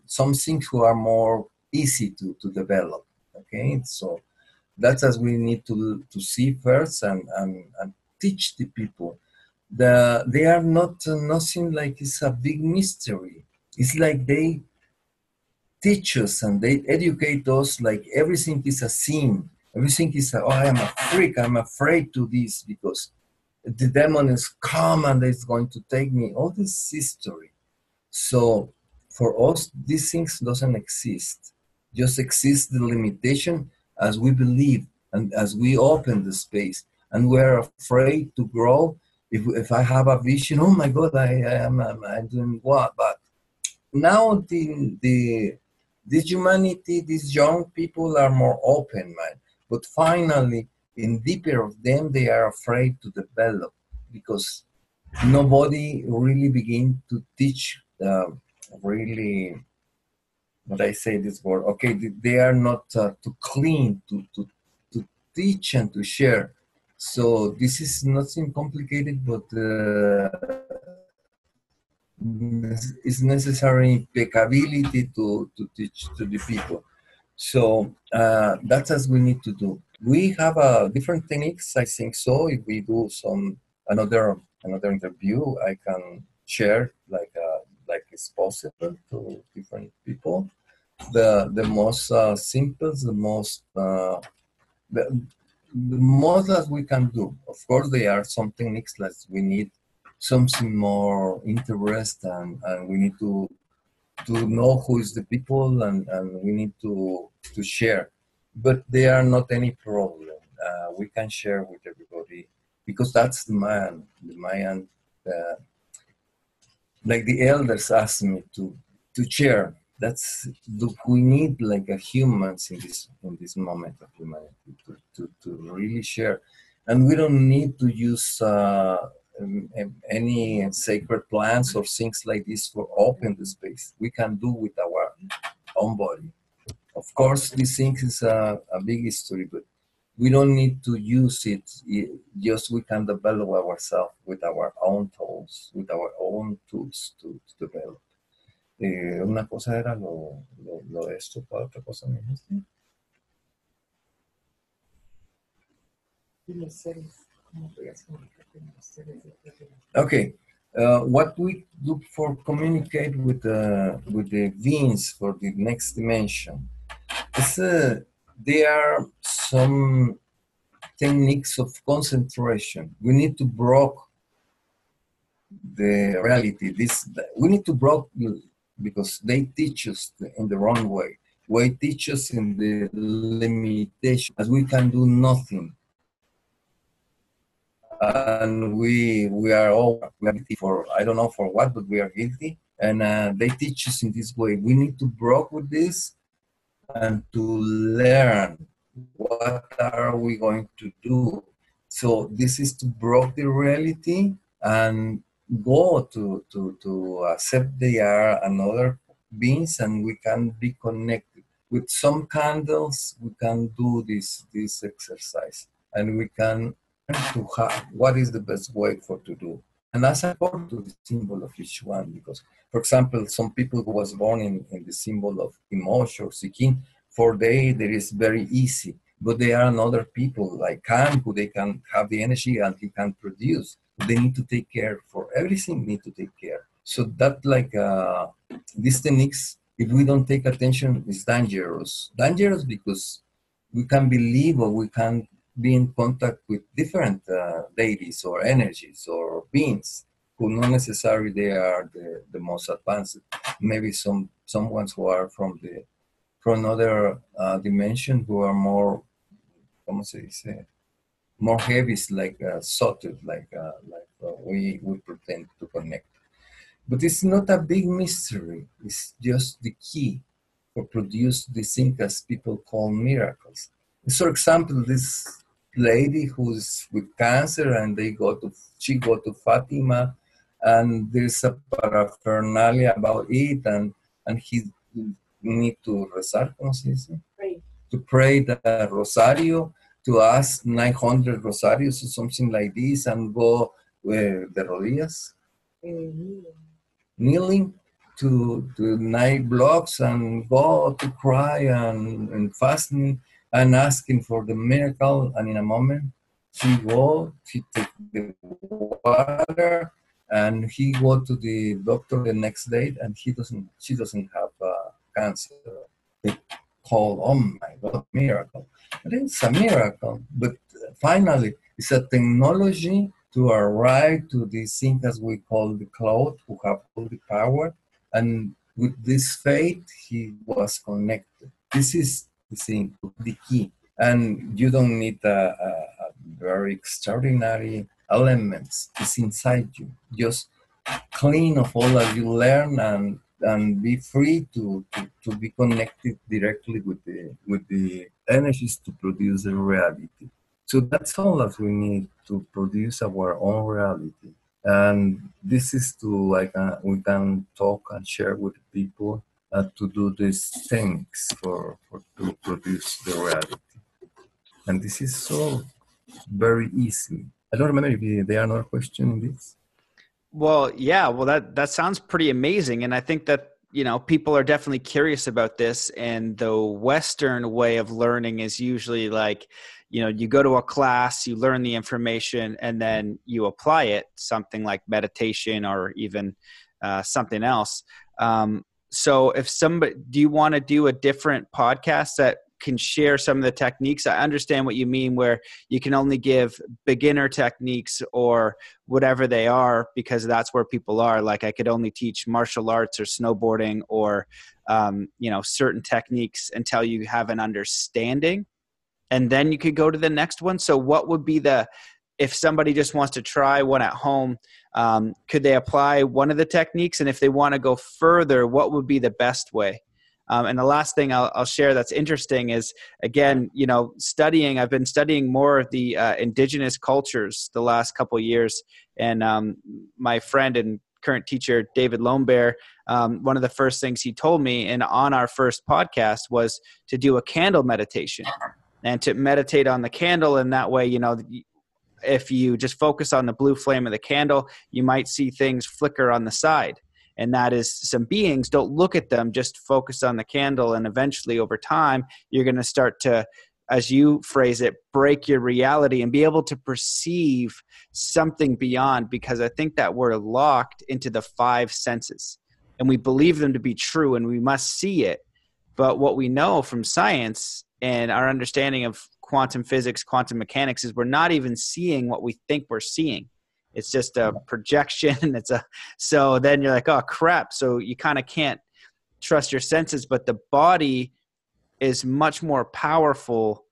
some things who are more easy to, to develop. Okay, so that's as we need to to see first and, and, and teach the people. The they are not uh, nothing like it's a big mystery. It's like they teach us and they educate us like everything is a sin. Everything is, a, oh, I am a freak. I'm afraid to this because the demon is come and it's going to take me. All this history. So for us, these things doesn't exist. Just exists the limitation as we believe and as we open the space. And we're afraid to grow. If, if I have a vision, oh my God, I, I am I'm, I'm doing what? But now the, the this humanity, these young people are more open mind. But finally, in deeper of them, they are afraid to develop because nobody really begin to teach uh, really what I say this word. Okay, they are not uh, too clean to, to to teach and to share. So this is nothing complicated, but uh, it's necessary impeccability to, to teach to the people. So uh, that's as we need to do. We have uh, different techniques, I think so. If we do some another another interview, I can share like uh, like it's possible to different people. The the most uh, simple, the most uh, the, the most that we can do. Of course, there are some techniques that we need something more interest and, and we need to to know who is the people and, and we need to to share. But there are not any problem uh, we can share with everybody because that's the man the mayan uh, like the elders asked me to to share. That's the, we need like a humans in this in this moment of humanity to, to, to really share. And we don't need to use uh, um, um, any sacred plants or things like this for open the space. We can do with our own body. Of course, this thing is a, a big history, but we don't need to use it. Just we can develop ourselves with our own tools, with our own tools to, to develop. Eh, una cosa era lo, lo, lo de esto, ¿cuál otra cosa me dijiste? Okay, uh, what we look for communicate with the with the beings for the next dimension. Is, uh, there are some techniques of concentration. We need to broke the reality. This we need to broke because they teach us in the wrong way. They teach us in the limitation as we can do nothing and we we are all guilty for I don't know for what, but we are guilty. And uh, they teach us in this way. We need to broke with this and to learn what are we going to do. So this is to broke the reality and go to to to accept they are another beings and we can be connected with some candles we can do this this exercise and we can to have what is the best way for to do. And as according to the symbol of each one, because for example, some people who was born in, in the symbol of emotion or seeking, for they there is very easy. But there are another people like Khan who they can have the energy and he can produce. They need to take care for everything need to take care. So that like uh, these techniques, if we don't take attention, is dangerous. Dangerous because we can believe or we can be in contact with different uh, deities or energies or beings who not necessarily they are the, the most advanced. Maybe some some ones who are from the from another uh, dimension who are more, ¿cómo se dice? More heavy, like uh, subtle, like uh, like uh, we we pretend to connect. But it's not a big mystery. It's just the key for produce these things as people call miracles. For example, this lady who's with cancer and they go to she go to Fatima and there's a paraphernalia about it and and he need to rezar, ¿cómo se dice? Pray. To pray the rosario, to ask 900 rosarios or something like this and go uh, the rodillas, Eh, kneeling. kneeling to, to nine blocks and go to cry and, and fasting and asking for the miracle. And in a moment, she go, she take the water, and he go to the doctor the next day, and he doesn't, she doesn't have uh, cancer. They call, oh my God, miracle. But it's a miracle. But finally, it's a technology to arrive to these things as we call the cloud, who have all the power, and with this faith, he was connected. This is the thing, the key. And you don't need a, a, a very extraordinary elements. It's inside you. Just clean of all that you learn and and be free to, to, to be connected directly with the with the energies to produce the reality. So that's all that we need to produce our own reality. And this is to like uh, we can talk and share with people uh, to do these things for, for to produce the reality. And this is so very easy. I don't remember if there are another question in this. Well, yeah, well that that sounds pretty amazing, and I think that you know people are definitely curious about this. And the Western way of learning is usually like, you know, you go to a class, you learn the information, and then you apply it, something like meditation or even uh, something else. Um, so, if somebody, do you want to do a different podcast that can share some of the techniques. I understand what you mean, where you can only give beginner techniques or whatever they are because that's where people are. Like I could only teach martial arts or snowboarding or um, you know certain techniques until you have an understanding, and then you could go to the next one. So, what would be the if somebody just wants to try one at home, um, could they apply one of the techniques? And if they want to go further, what would be the best way? Um, and the last thing I'll, I'll, share that's interesting is again, you know, studying. I've been studying more of the uh, indigenous cultures the last couple years, and um, my friend and current teacher David Lombert, um, one of the first things he told me, and on our first podcast, was to do a candle meditation and to meditate on the candle, and that way, you know. If you just focus on the blue flame of the candle, you might see things flicker on the side. And that is some beings don't look at them just focus on the candle and eventually over time you're going to start to as you phrase it break your reality and be able to perceive something beyond because i think that we're locked into the five senses. And we believe them to be true and we must see it. But what we know from science and our understanding of quantum physics quantum mechanics is we're not even seeing what we think we're seeing. It's just a projection. It's a so then you're like oh crap. So you kind of can't trust your senses but the body is much more powerful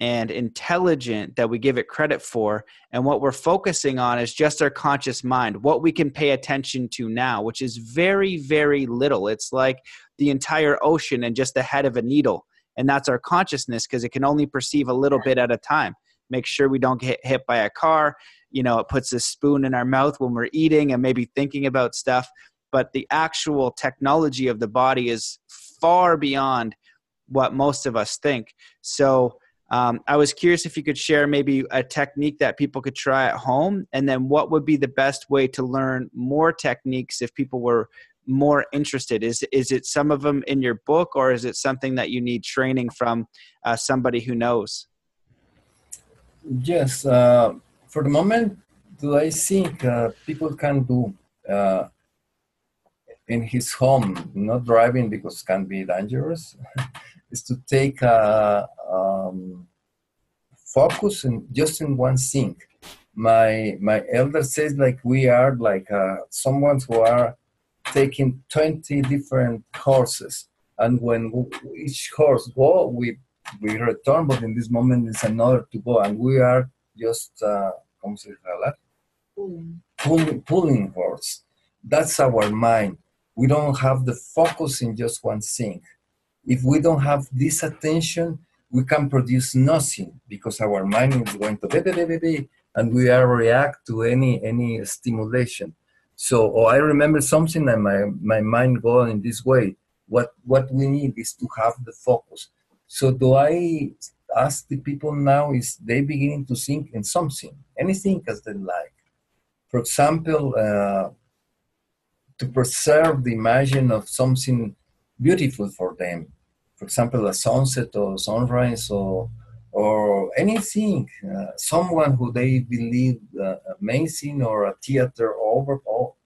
and intelligent that we give it credit for. And what we're focusing on is just our conscious mind what we can pay attention to now which is very very little. It's like the entire ocean and just the head of a needle and that's our consciousness because it can only perceive a little bit at a time. Make sure we don't get hit by a car. You know it puts a spoon in our mouth when we're eating and maybe thinking about stuff. But the actual technology of the body is far beyond what most of us think. So um, i was curious if you could share maybe a technique that people could try at home. And then what would be the best way to learn more techniques if people were more interested is is it some of them in your book or is it something that you need training from uh, somebody who knows yes uh, for the moment, do I think uh, people can do uh, in his home, not driving because can be dangerous, is to take a um, focus in just in one thing. My my elder says like we are like uh, someone who are taking 20 different horses and when each horse go we we return but in this moment it's another to go and we are just uh, ¿cómo se dice Pulling. Pulling, pulling. That's our mind. We don't have the focus in just one thing. If we don't have this attention, we can produce nothing because our mind is going to be, be, be, be, be, and we are react to any any stimulation. So oh, I remember something and my, my mind going in this way. What what we need is to have the focus. So do I ask the people now is they beginning to think in something, anything as they like. For example, uh, to preserve the imagine of something beautiful for them. For example, a sunset or sunrise or or anything, uh, someone who they believe uh, amazing or a theater or,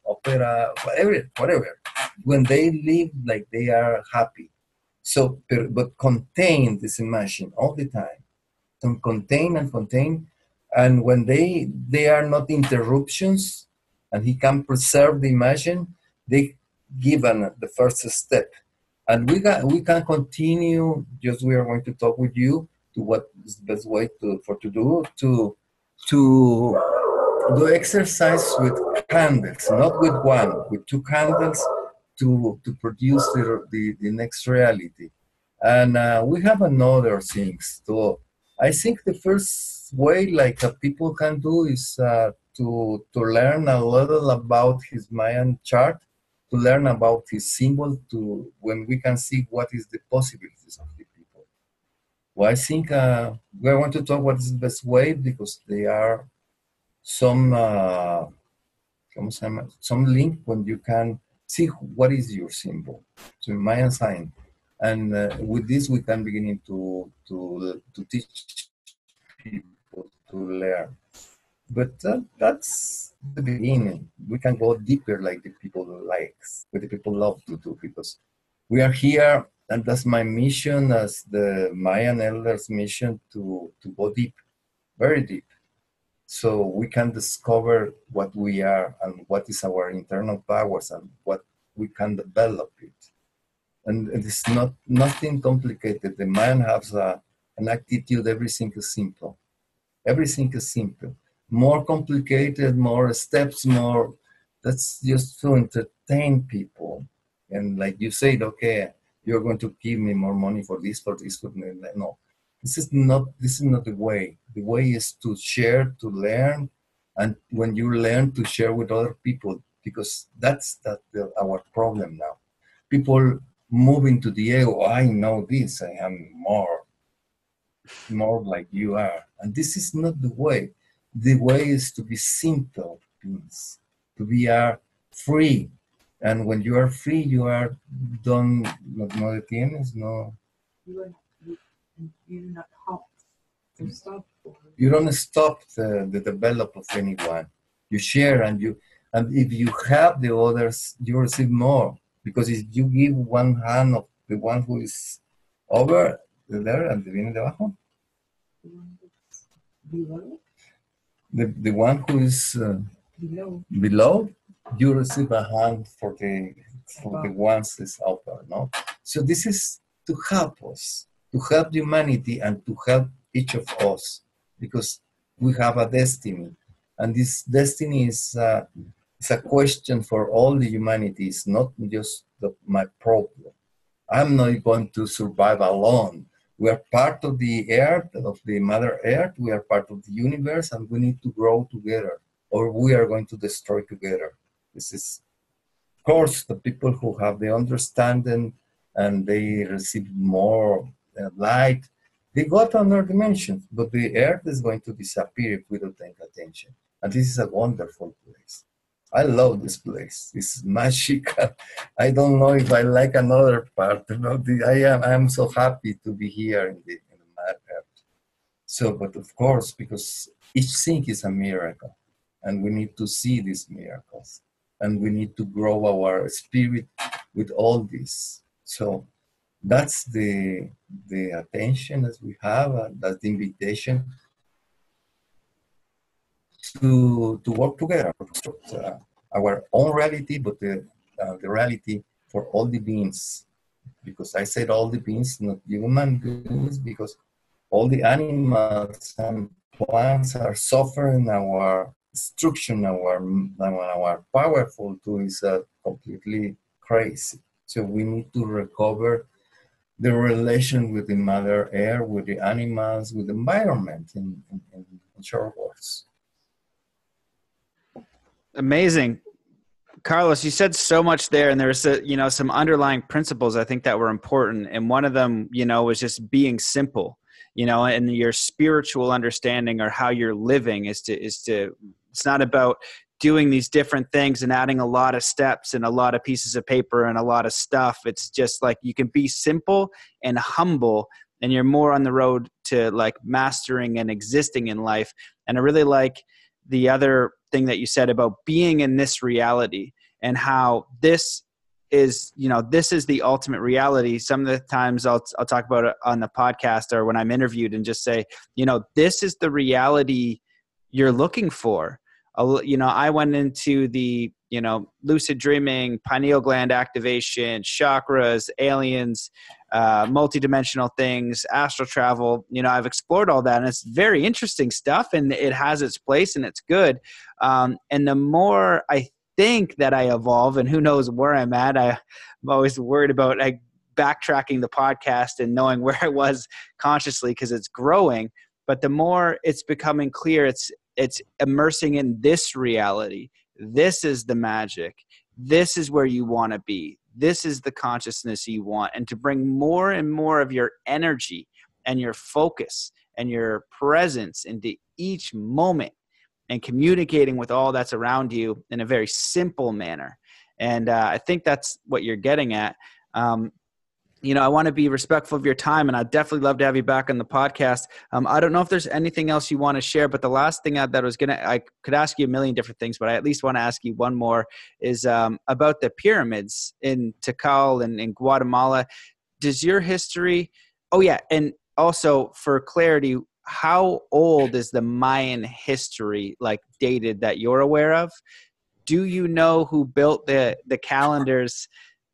opera, whatever, whatever. When they live like they are happy, so, but contain this imagine all the time. So contain and contain. And when they they are not interruptions, and he can preserve the imagine, they given the first step. And we got we can continue. Just we are going to talk with you to what is the best way to for to do to to do exercise with candles, not with one, with two candles to to produce the the, the next reality. And uh, we have another things. So I think the first way like uh, people can do is uh, to to learn a little about his Mayan chart, to learn about his symbol, to when we can see what is the possibilities of. Well, I think uh, we want to talk what is the best way because there are some uh, some link when you can see what is your symbol. So Mayan sign. And uh, with this we can begin to to to teach people to learn. But uh, that's the beginning. We can go deeper like the people like what the people love to do because we are here and that's my mission as the mayan elders mission to to go deep very deep so we can discover what we are and what is our internal powers and what we can develop it and it's not nothing complicated. The man has a, an attitude. Everything is simple. Everything is simple. More complicated, more steps, more. That's just to entertain people. And like you said, okay, you're going to give me more money for this, for this, no. This is not. This is not the way. The way is to share, to learn, and when you learn to share with other people, because that's that the, our problem now. People moving to the ego, I know this, I am more, more like you are. And this is not the way. The way is to be simple beings, to be are free. And when you are free, you are done, no, no detienes, no. You are, you, not halt. You stop. You don't stop the, the development of anyone. You share and you, and if you have the others, you receive more because if you give one hand of the one who is over there and the viene de abajo, the, the one who is uh, below. below, you receive a hand for the for the ones is over, no? So this is to help us, to help humanity and to help each of us, because we have a destiny, and this destiny is uh, it's a question for all the humanity. It's not just the, my problem. I'm not going to survive alone. We are part of the earth, of the Mother Earth. We are part of the universe, and we need to grow together, or we are going to destroy together. This is, of course, the people who have the understanding and they receive more uh, light. They got another dimension, but the earth is going to disappear if we don't pay attention. And this is a wonderful place. I love this place. It's magical. I don't know if I like another part. I am I'm so happy to be here in the, in the Earth. So, but of course, because each thing is a miracle, and we need to see these miracles, and we need to grow our spirit with all this. So, that's the the attention that we have. Uh, that's the invitation to, to work together, uh, our own reality, but the, uh, the reality for all the beings. Because I said all the beings, not human beings, because all the animals and plants are suffering our destruction, our, our powerful tool is uh, completely crazy. So we need to recover the relation with the mother air, with the animals, with the environment in, in, in short words. Amazing. Carlos, you said so much there, and there's a, you know some underlying principles I think that were important, and one of them, you know, was just being simple, you know, and your spiritual understanding or how you're living is to is to. It's not about doing these different things and adding a lot of steps and a lot of pieces of paper and a lot of stuff. It's just like you can be simple and humble, and you're more on the road to like mastering and existing in life. And I really like the other thing that you said about being in this reality and how this is you know this is the ultimate reality some of the times i'll i'll talk about it on the podcast or when i'm interviewed and just say you know this is the reality you're looking for you know i went into the you know, lucid dreaming, pineal gland activation, chakras, aliens, uh, multidimensional things, astral travel. You know, I've explored all that, and it's very interesting stuff, and it has its place, and it's good. Um, and the more I think that I evolve, and who knows where I'm at, I, I'm always worried about like backtracking the podcast and knowing where I was consciously because it's growing. But the more it's becoming clear, it's it's immersing in this reality. This is the magic. This is where you want to be this is the consciousness you want and to bring more and more of your energy and your focus and your presence into each moment and communicating with all that's around you in a very simple manner and uh, i think that's what you're getting at um, you know, I want to be respectful of your time, and I'd definitely love to have you back on the podcast. Um, I don't know if there's anything else you want to share, but the last thing I, that I was gonna, I could ask you a million different things, but I at least want to ask you one more is um, about the pyramids in Tikal and in Guatemala. Does your history? Oh yeah, and also for clarity, how old is the Mayan history like dated that you're aware of? Do you know who built the the calendars?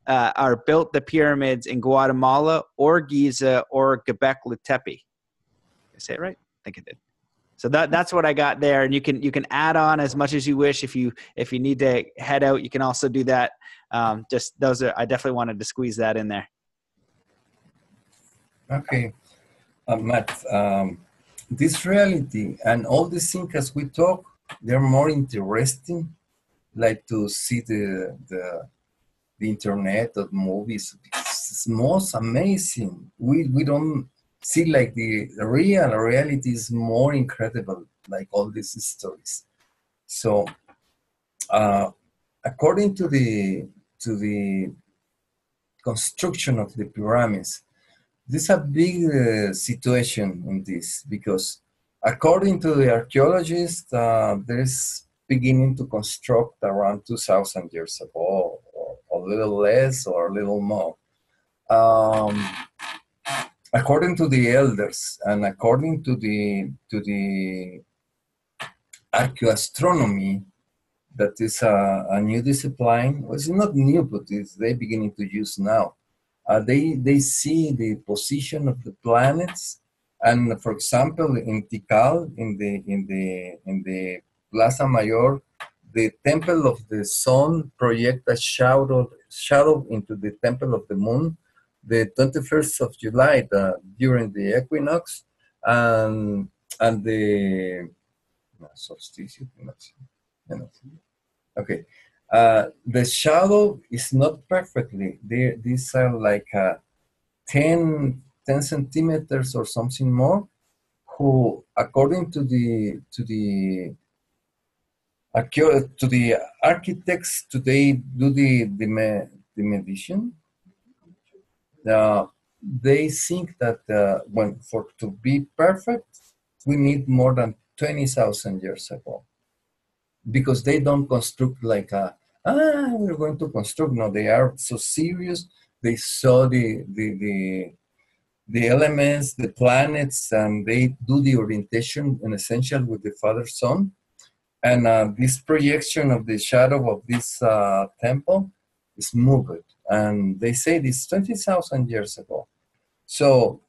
Uh, are built the pyramids in Guatemala or Giza or Göbekli Tepe. I say it right? I think I did. So that that's what I got there, and you can you can add on as much as you wish. If you if you need to head out, you can also do that. Um, just those are I definitely wanted to squeeze that in there. Okay, uh, Matt. Um, this reality and all these things as we talk, they're more interesting. Like to see the the the internet of movies it's most amazing. We we don't see like the real reality is more incredible like all these stories. So uh, according to the to the construction of the pyramids there's a big uh, situation in this because according to the archaeologists uh, there's beginning to construct around 2000 years ago a little less or a little more. Um, according to the elders and according to the to the archaeoastronomy, that is a, a new discipline. Well, it's not new, but it's they beginning to use now. Uh, they they see the position of the planets, and for example, in Tikal, in the in the in the Plaza Mayor, the temple of the sun project a shadow, shadow into the temple of the moon the 21st of July the, during the equinox and, and the solstice. Okay. Uh, the shadow is not perfectly. They, these are like uh, 10, 10 centimeters or something more. Who, according to the to the to the architects today do the the, the medition. Uh, they think that uh, when for to be perfect, we need more than twenty thousand years ago, because they don't construct like a ah we're going to construct. No, they are so serious. They saw the the the the elements, the planets, and they do the orientation in essential with the father sun and uh, this projection of the shadow of this uh, temple is moved. And they say this 20,000 years ago. So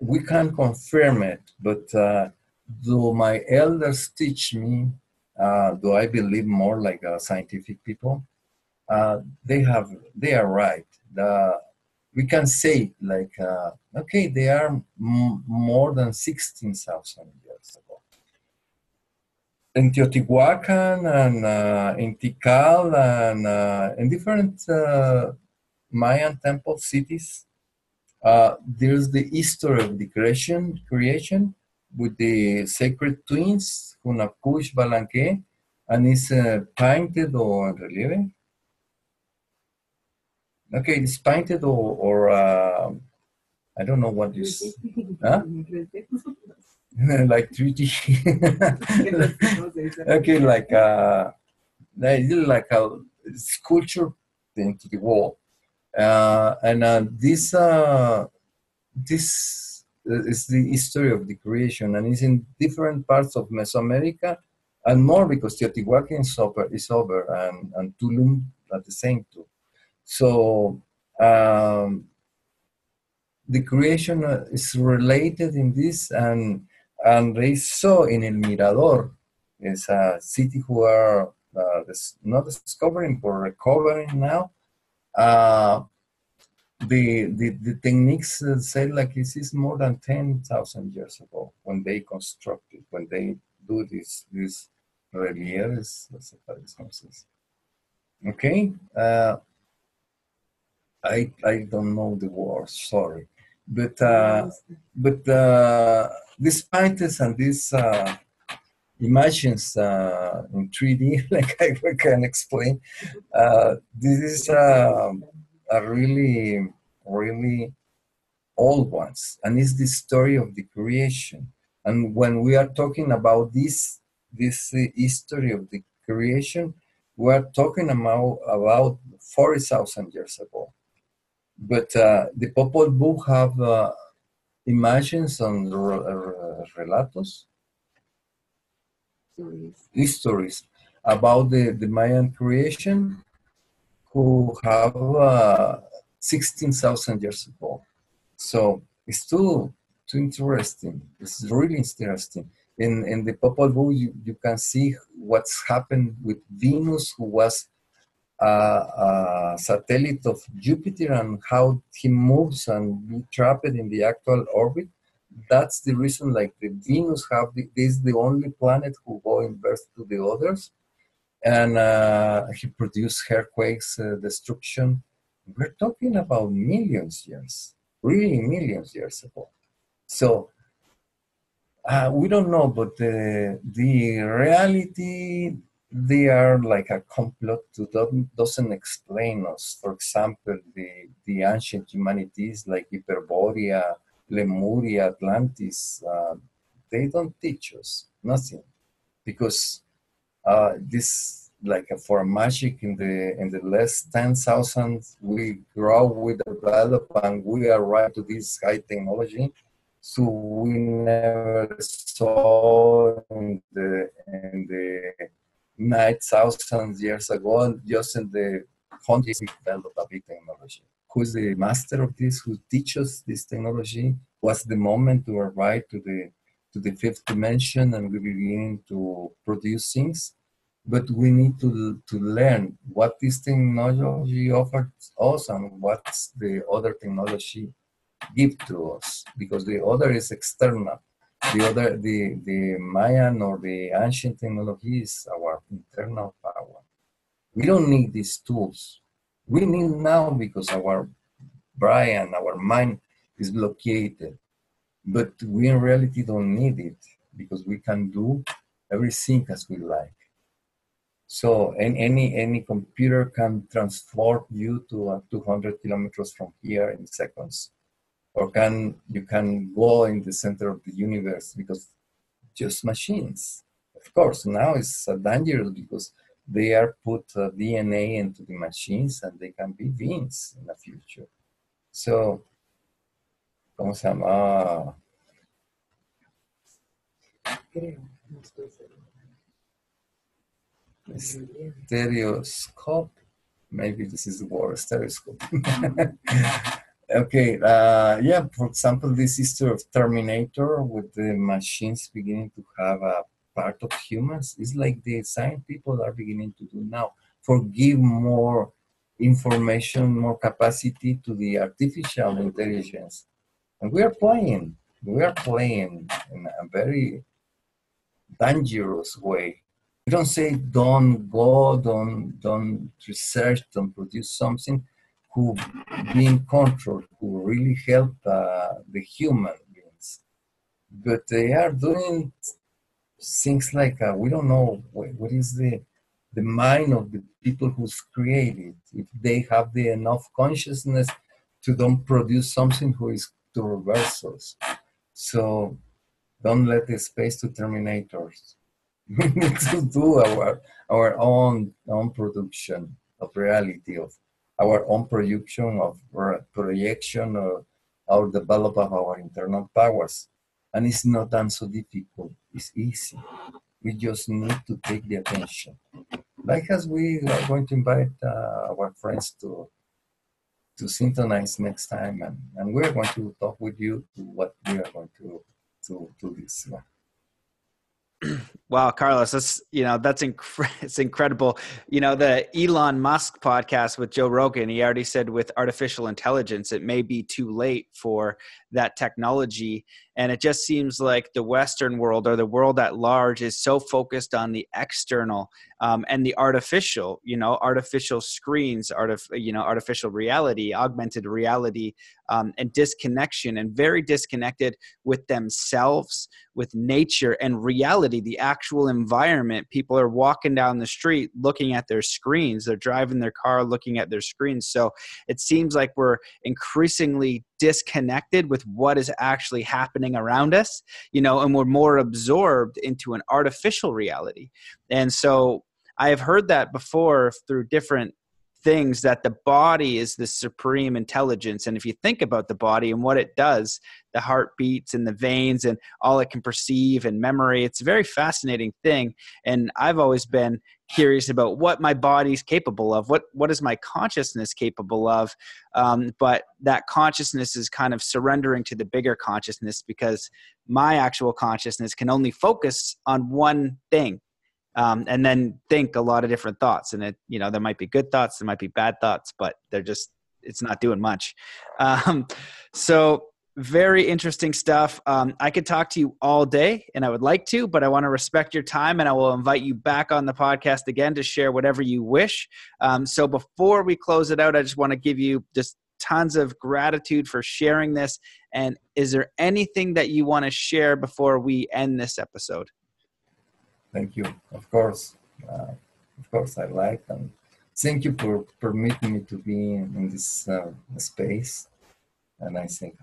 we can confirm it, but uh, do my elders teach me? Uh, do I believe more like uh, scientific people? Uh, they have, they are right. The, we can say like, okay, they are m- more than 16,000 years ago in Teotihuacan and uh, in Tikal and uh, in different uh, Mayan temple cities. Uh, there's the history of the creation, creation with the sacred twins, Hunahpu Xbalanque, and it's uh, painted or relieve. Okay, it's painted or, or uh, I don't know what is. Huh? like 3D. okay, like uh, like a sculpture into the wall, uh, and uh, this uh, this is the history of the creation, and it's in different parts of Mesoamerica and more because Teotihuacan is over, is over and, and Tulum at the same too. So um, the creation uh, is related in this, and and they saw in El Mirador, is a city who are uh, not discovering but recovering now. Uh, the, the, the techniques uh, say like this is more than 10,000 years ago when they constructed, when they do this, this relieves, okay? Uh, I, I don't know the word, sorry. But, uh, but uh, despite this and these uh, images uh, in 3D, like I can explain, uh, this is uh, a really, really old ones, and it's the story of the creation. And when we are talking about this, this history of the creation, we are talking about about forty thousand years ago. But uh, the Popol Vuh have uh, images on relatos, stories. histories about the, the Mayan creation who have uh, 16,000 years ago. So it's too, too interesting. It's really interesting. In, in the Popol Vuh, you, you can see what's happened with Venus, who was a, a, satellite of Jupiter, and how he moves and be trapped in the actual orbit. That's the reason, like the Venus have the, is the only planet who go inverse to the others and uh, he produced earthquakes, uh, destruction. We're talking about millions years, really millions years ago. So uh, we don't know, but the the reality they are like a complot to doesn't explain us. For example, the the ancient humanities like Hyperborea, Lemuria, Atlantis, uh, they don't teach us nothing because uh, this like for magic in the in the last 10,000 we grow we develop and we arrive to this high technology so we never saw in the in the 9,000 years ago just in the we developed a big technology who's the master of this who teaches this technology was the moment to arrive to the to the fifth dimension and we begin to produce things. But we need to, to learn what this technology offers us and what's the other technology give to us because the other is external. The other, the, the Mayan or the ancient technology is our internal power. We don't need these tools. We need now because our brain, our mind is blockaded but we in reality don't need it because we can do everything as we like. So and any any computer can transport you to uh, 200 kilometers from here in seconds, or can you can go in the center of the universe because just machines. Of course, now it's dangerous because they are put uh, DNA into the machines and they can be beings in the future. So ¿cómo se llama? Stereoscope. Maybe this is the word, stereoscope. okay, uh, yeah, for example, this history of Terminator with the machines beginning to have a part of humans is like the science people are beginning to do now. Forgive more information, more capacity to the artificial intelligence. And we are playing, we are playing in a very dangerous way. We don't say don't go, don't don't research, don't produce something who be in control, who really help uh, the human beings. But they are doing things like uh, we don't know what, what is the the mind of the people who's created. If they have the enough consciousness to don't produce something who is to reverse us so don't let the space to terminators. We need to do our our own own production of reality of our own production of projection or, or develop of our internal powers and it's not done so difficult it's easy We just need to take the attention. Like as we are going to invite uh, our friends to to synchronize next time, and, and we're going to talk with you to what we are going to to do this one. Wow, Carlos, that's you know that's inc- it's incredible. You know the Elon Musk podcast with Joe Rogan. He already said with artificial intelligence, it may be too late for that technology, and it just seems like the Western world or the world at large is so focused on the external um, and the artificial. You know, artificial screens, artif- you know, artificial reality, augmented reality, um, and disconnection, and very disconnected with themselves, with nature, and reality. The actual actual environment. People are walking down the street looking at their screens. They're driving their car looking at their screens. So it seems like we're increasingly disconnected with what is actually happening around us, you know, and we're more absorbed into an artificial reality. And so I have heard that before through different things that the body is the supreme intelligence. And if you think about the body and what it does, the heartbeats and the veins and all it can perceive and memory, it's a very fascinating thing. And I've always been curious about what my body's capable of, what what is my consciousness capable of. Um, but that consciousness is kind of surrendering to the bigger consciousness because my actual consciousness can only focus on one thing um, and then think a lot of different thoughts and it you know there might be good thoughts there might be bad thoughts but they're just it's not doing much. Um, so very interesting stuff. Um, i could talk to you all day and i would like to but i want to respect your time and i will invite you back on the podcast again to share whatever you wish. Um, so before we close it out i just want to give you just tons of gratitude for sharing this. And is there anything that you want to share before we end this episode Thank you. Of course, uh, of course, I like and thank you for permitting me to be in, this uh, space. And I think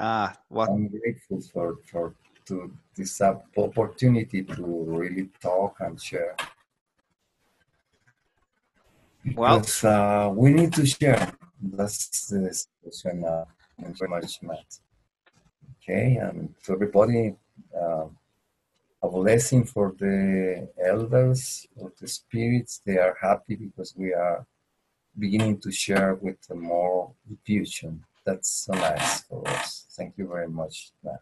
ah, well, I'm grateful for for to this opportunity to really talk and share. Because well, uh, we need to share. That's the situation. Uh, very much, Matt. Okay, and to everybody. Uh, a blessing for the elders or the spirits. They are happy because we are beginning to share with more diffusion. That's so nice for us. Thank you very much, Matt.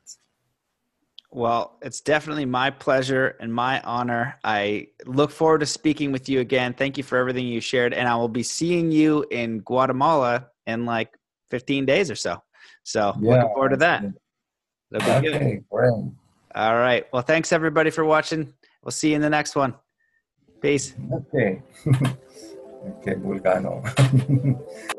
Well, it's definitely my pleasure and my honor. I look forward to speaking with you again. Thank you for everything you shared. And I will be seeing you in Guatemala in like 15 days or so. So yeah, looking forward to that. Okay. Great. All right. Well, thanks everybody for watching. We'll see you in the next one. Peace. Okay. okay, Vulcano.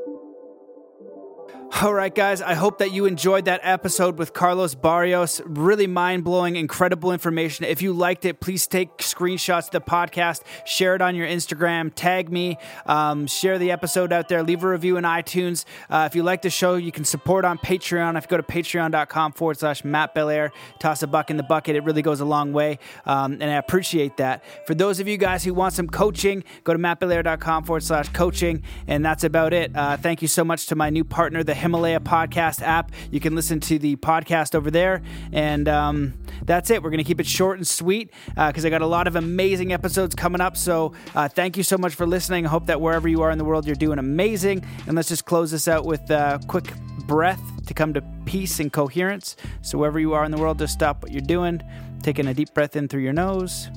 All right, guys, I hope that you enjoyed that episode with Carlos Barrios. Really mind blowing, incredible information. If you liked it, please take screenshots of the podcast, share it on your Instagram, tag me, um, share the episode out there, leave a review in iTunes. Uh, if you like the show, you can support on Patreon. If you go to patreon.com forward slash Matt Belair, toss a buck in the bucket. It really goes a long way, um, and I appreciate that. For those of you guys who want some coaching, go to mattbelair.com forward slash coaching, and that's about it. Uh, thank you so much to my new partner, the Himalaya podcast app. You can listen to the podcast over there. And um, that's it. We're going to keep it short and sweet because uh, I got a lot of amazing episodes coming up. So uh, thank you so much for listening. I hope that wherever you are in the world, you're doing amazing. And let's just close this out with a quick breath to come to peace and coherence. So wherever you are in the world, just stop what you're doing, taking a deep breath in through your nose.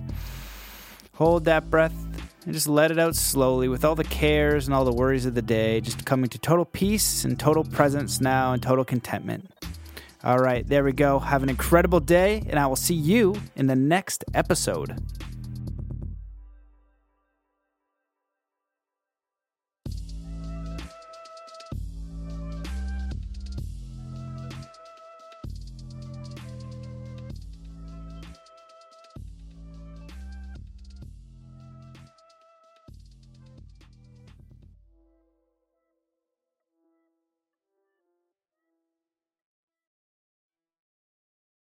Hold that breath and just let it out slowly with all the cares and all the worries of the day, just coming to total peace and total presence now and total contentment. All right, there we go. Have an incredible day, and I will see you in the next episode.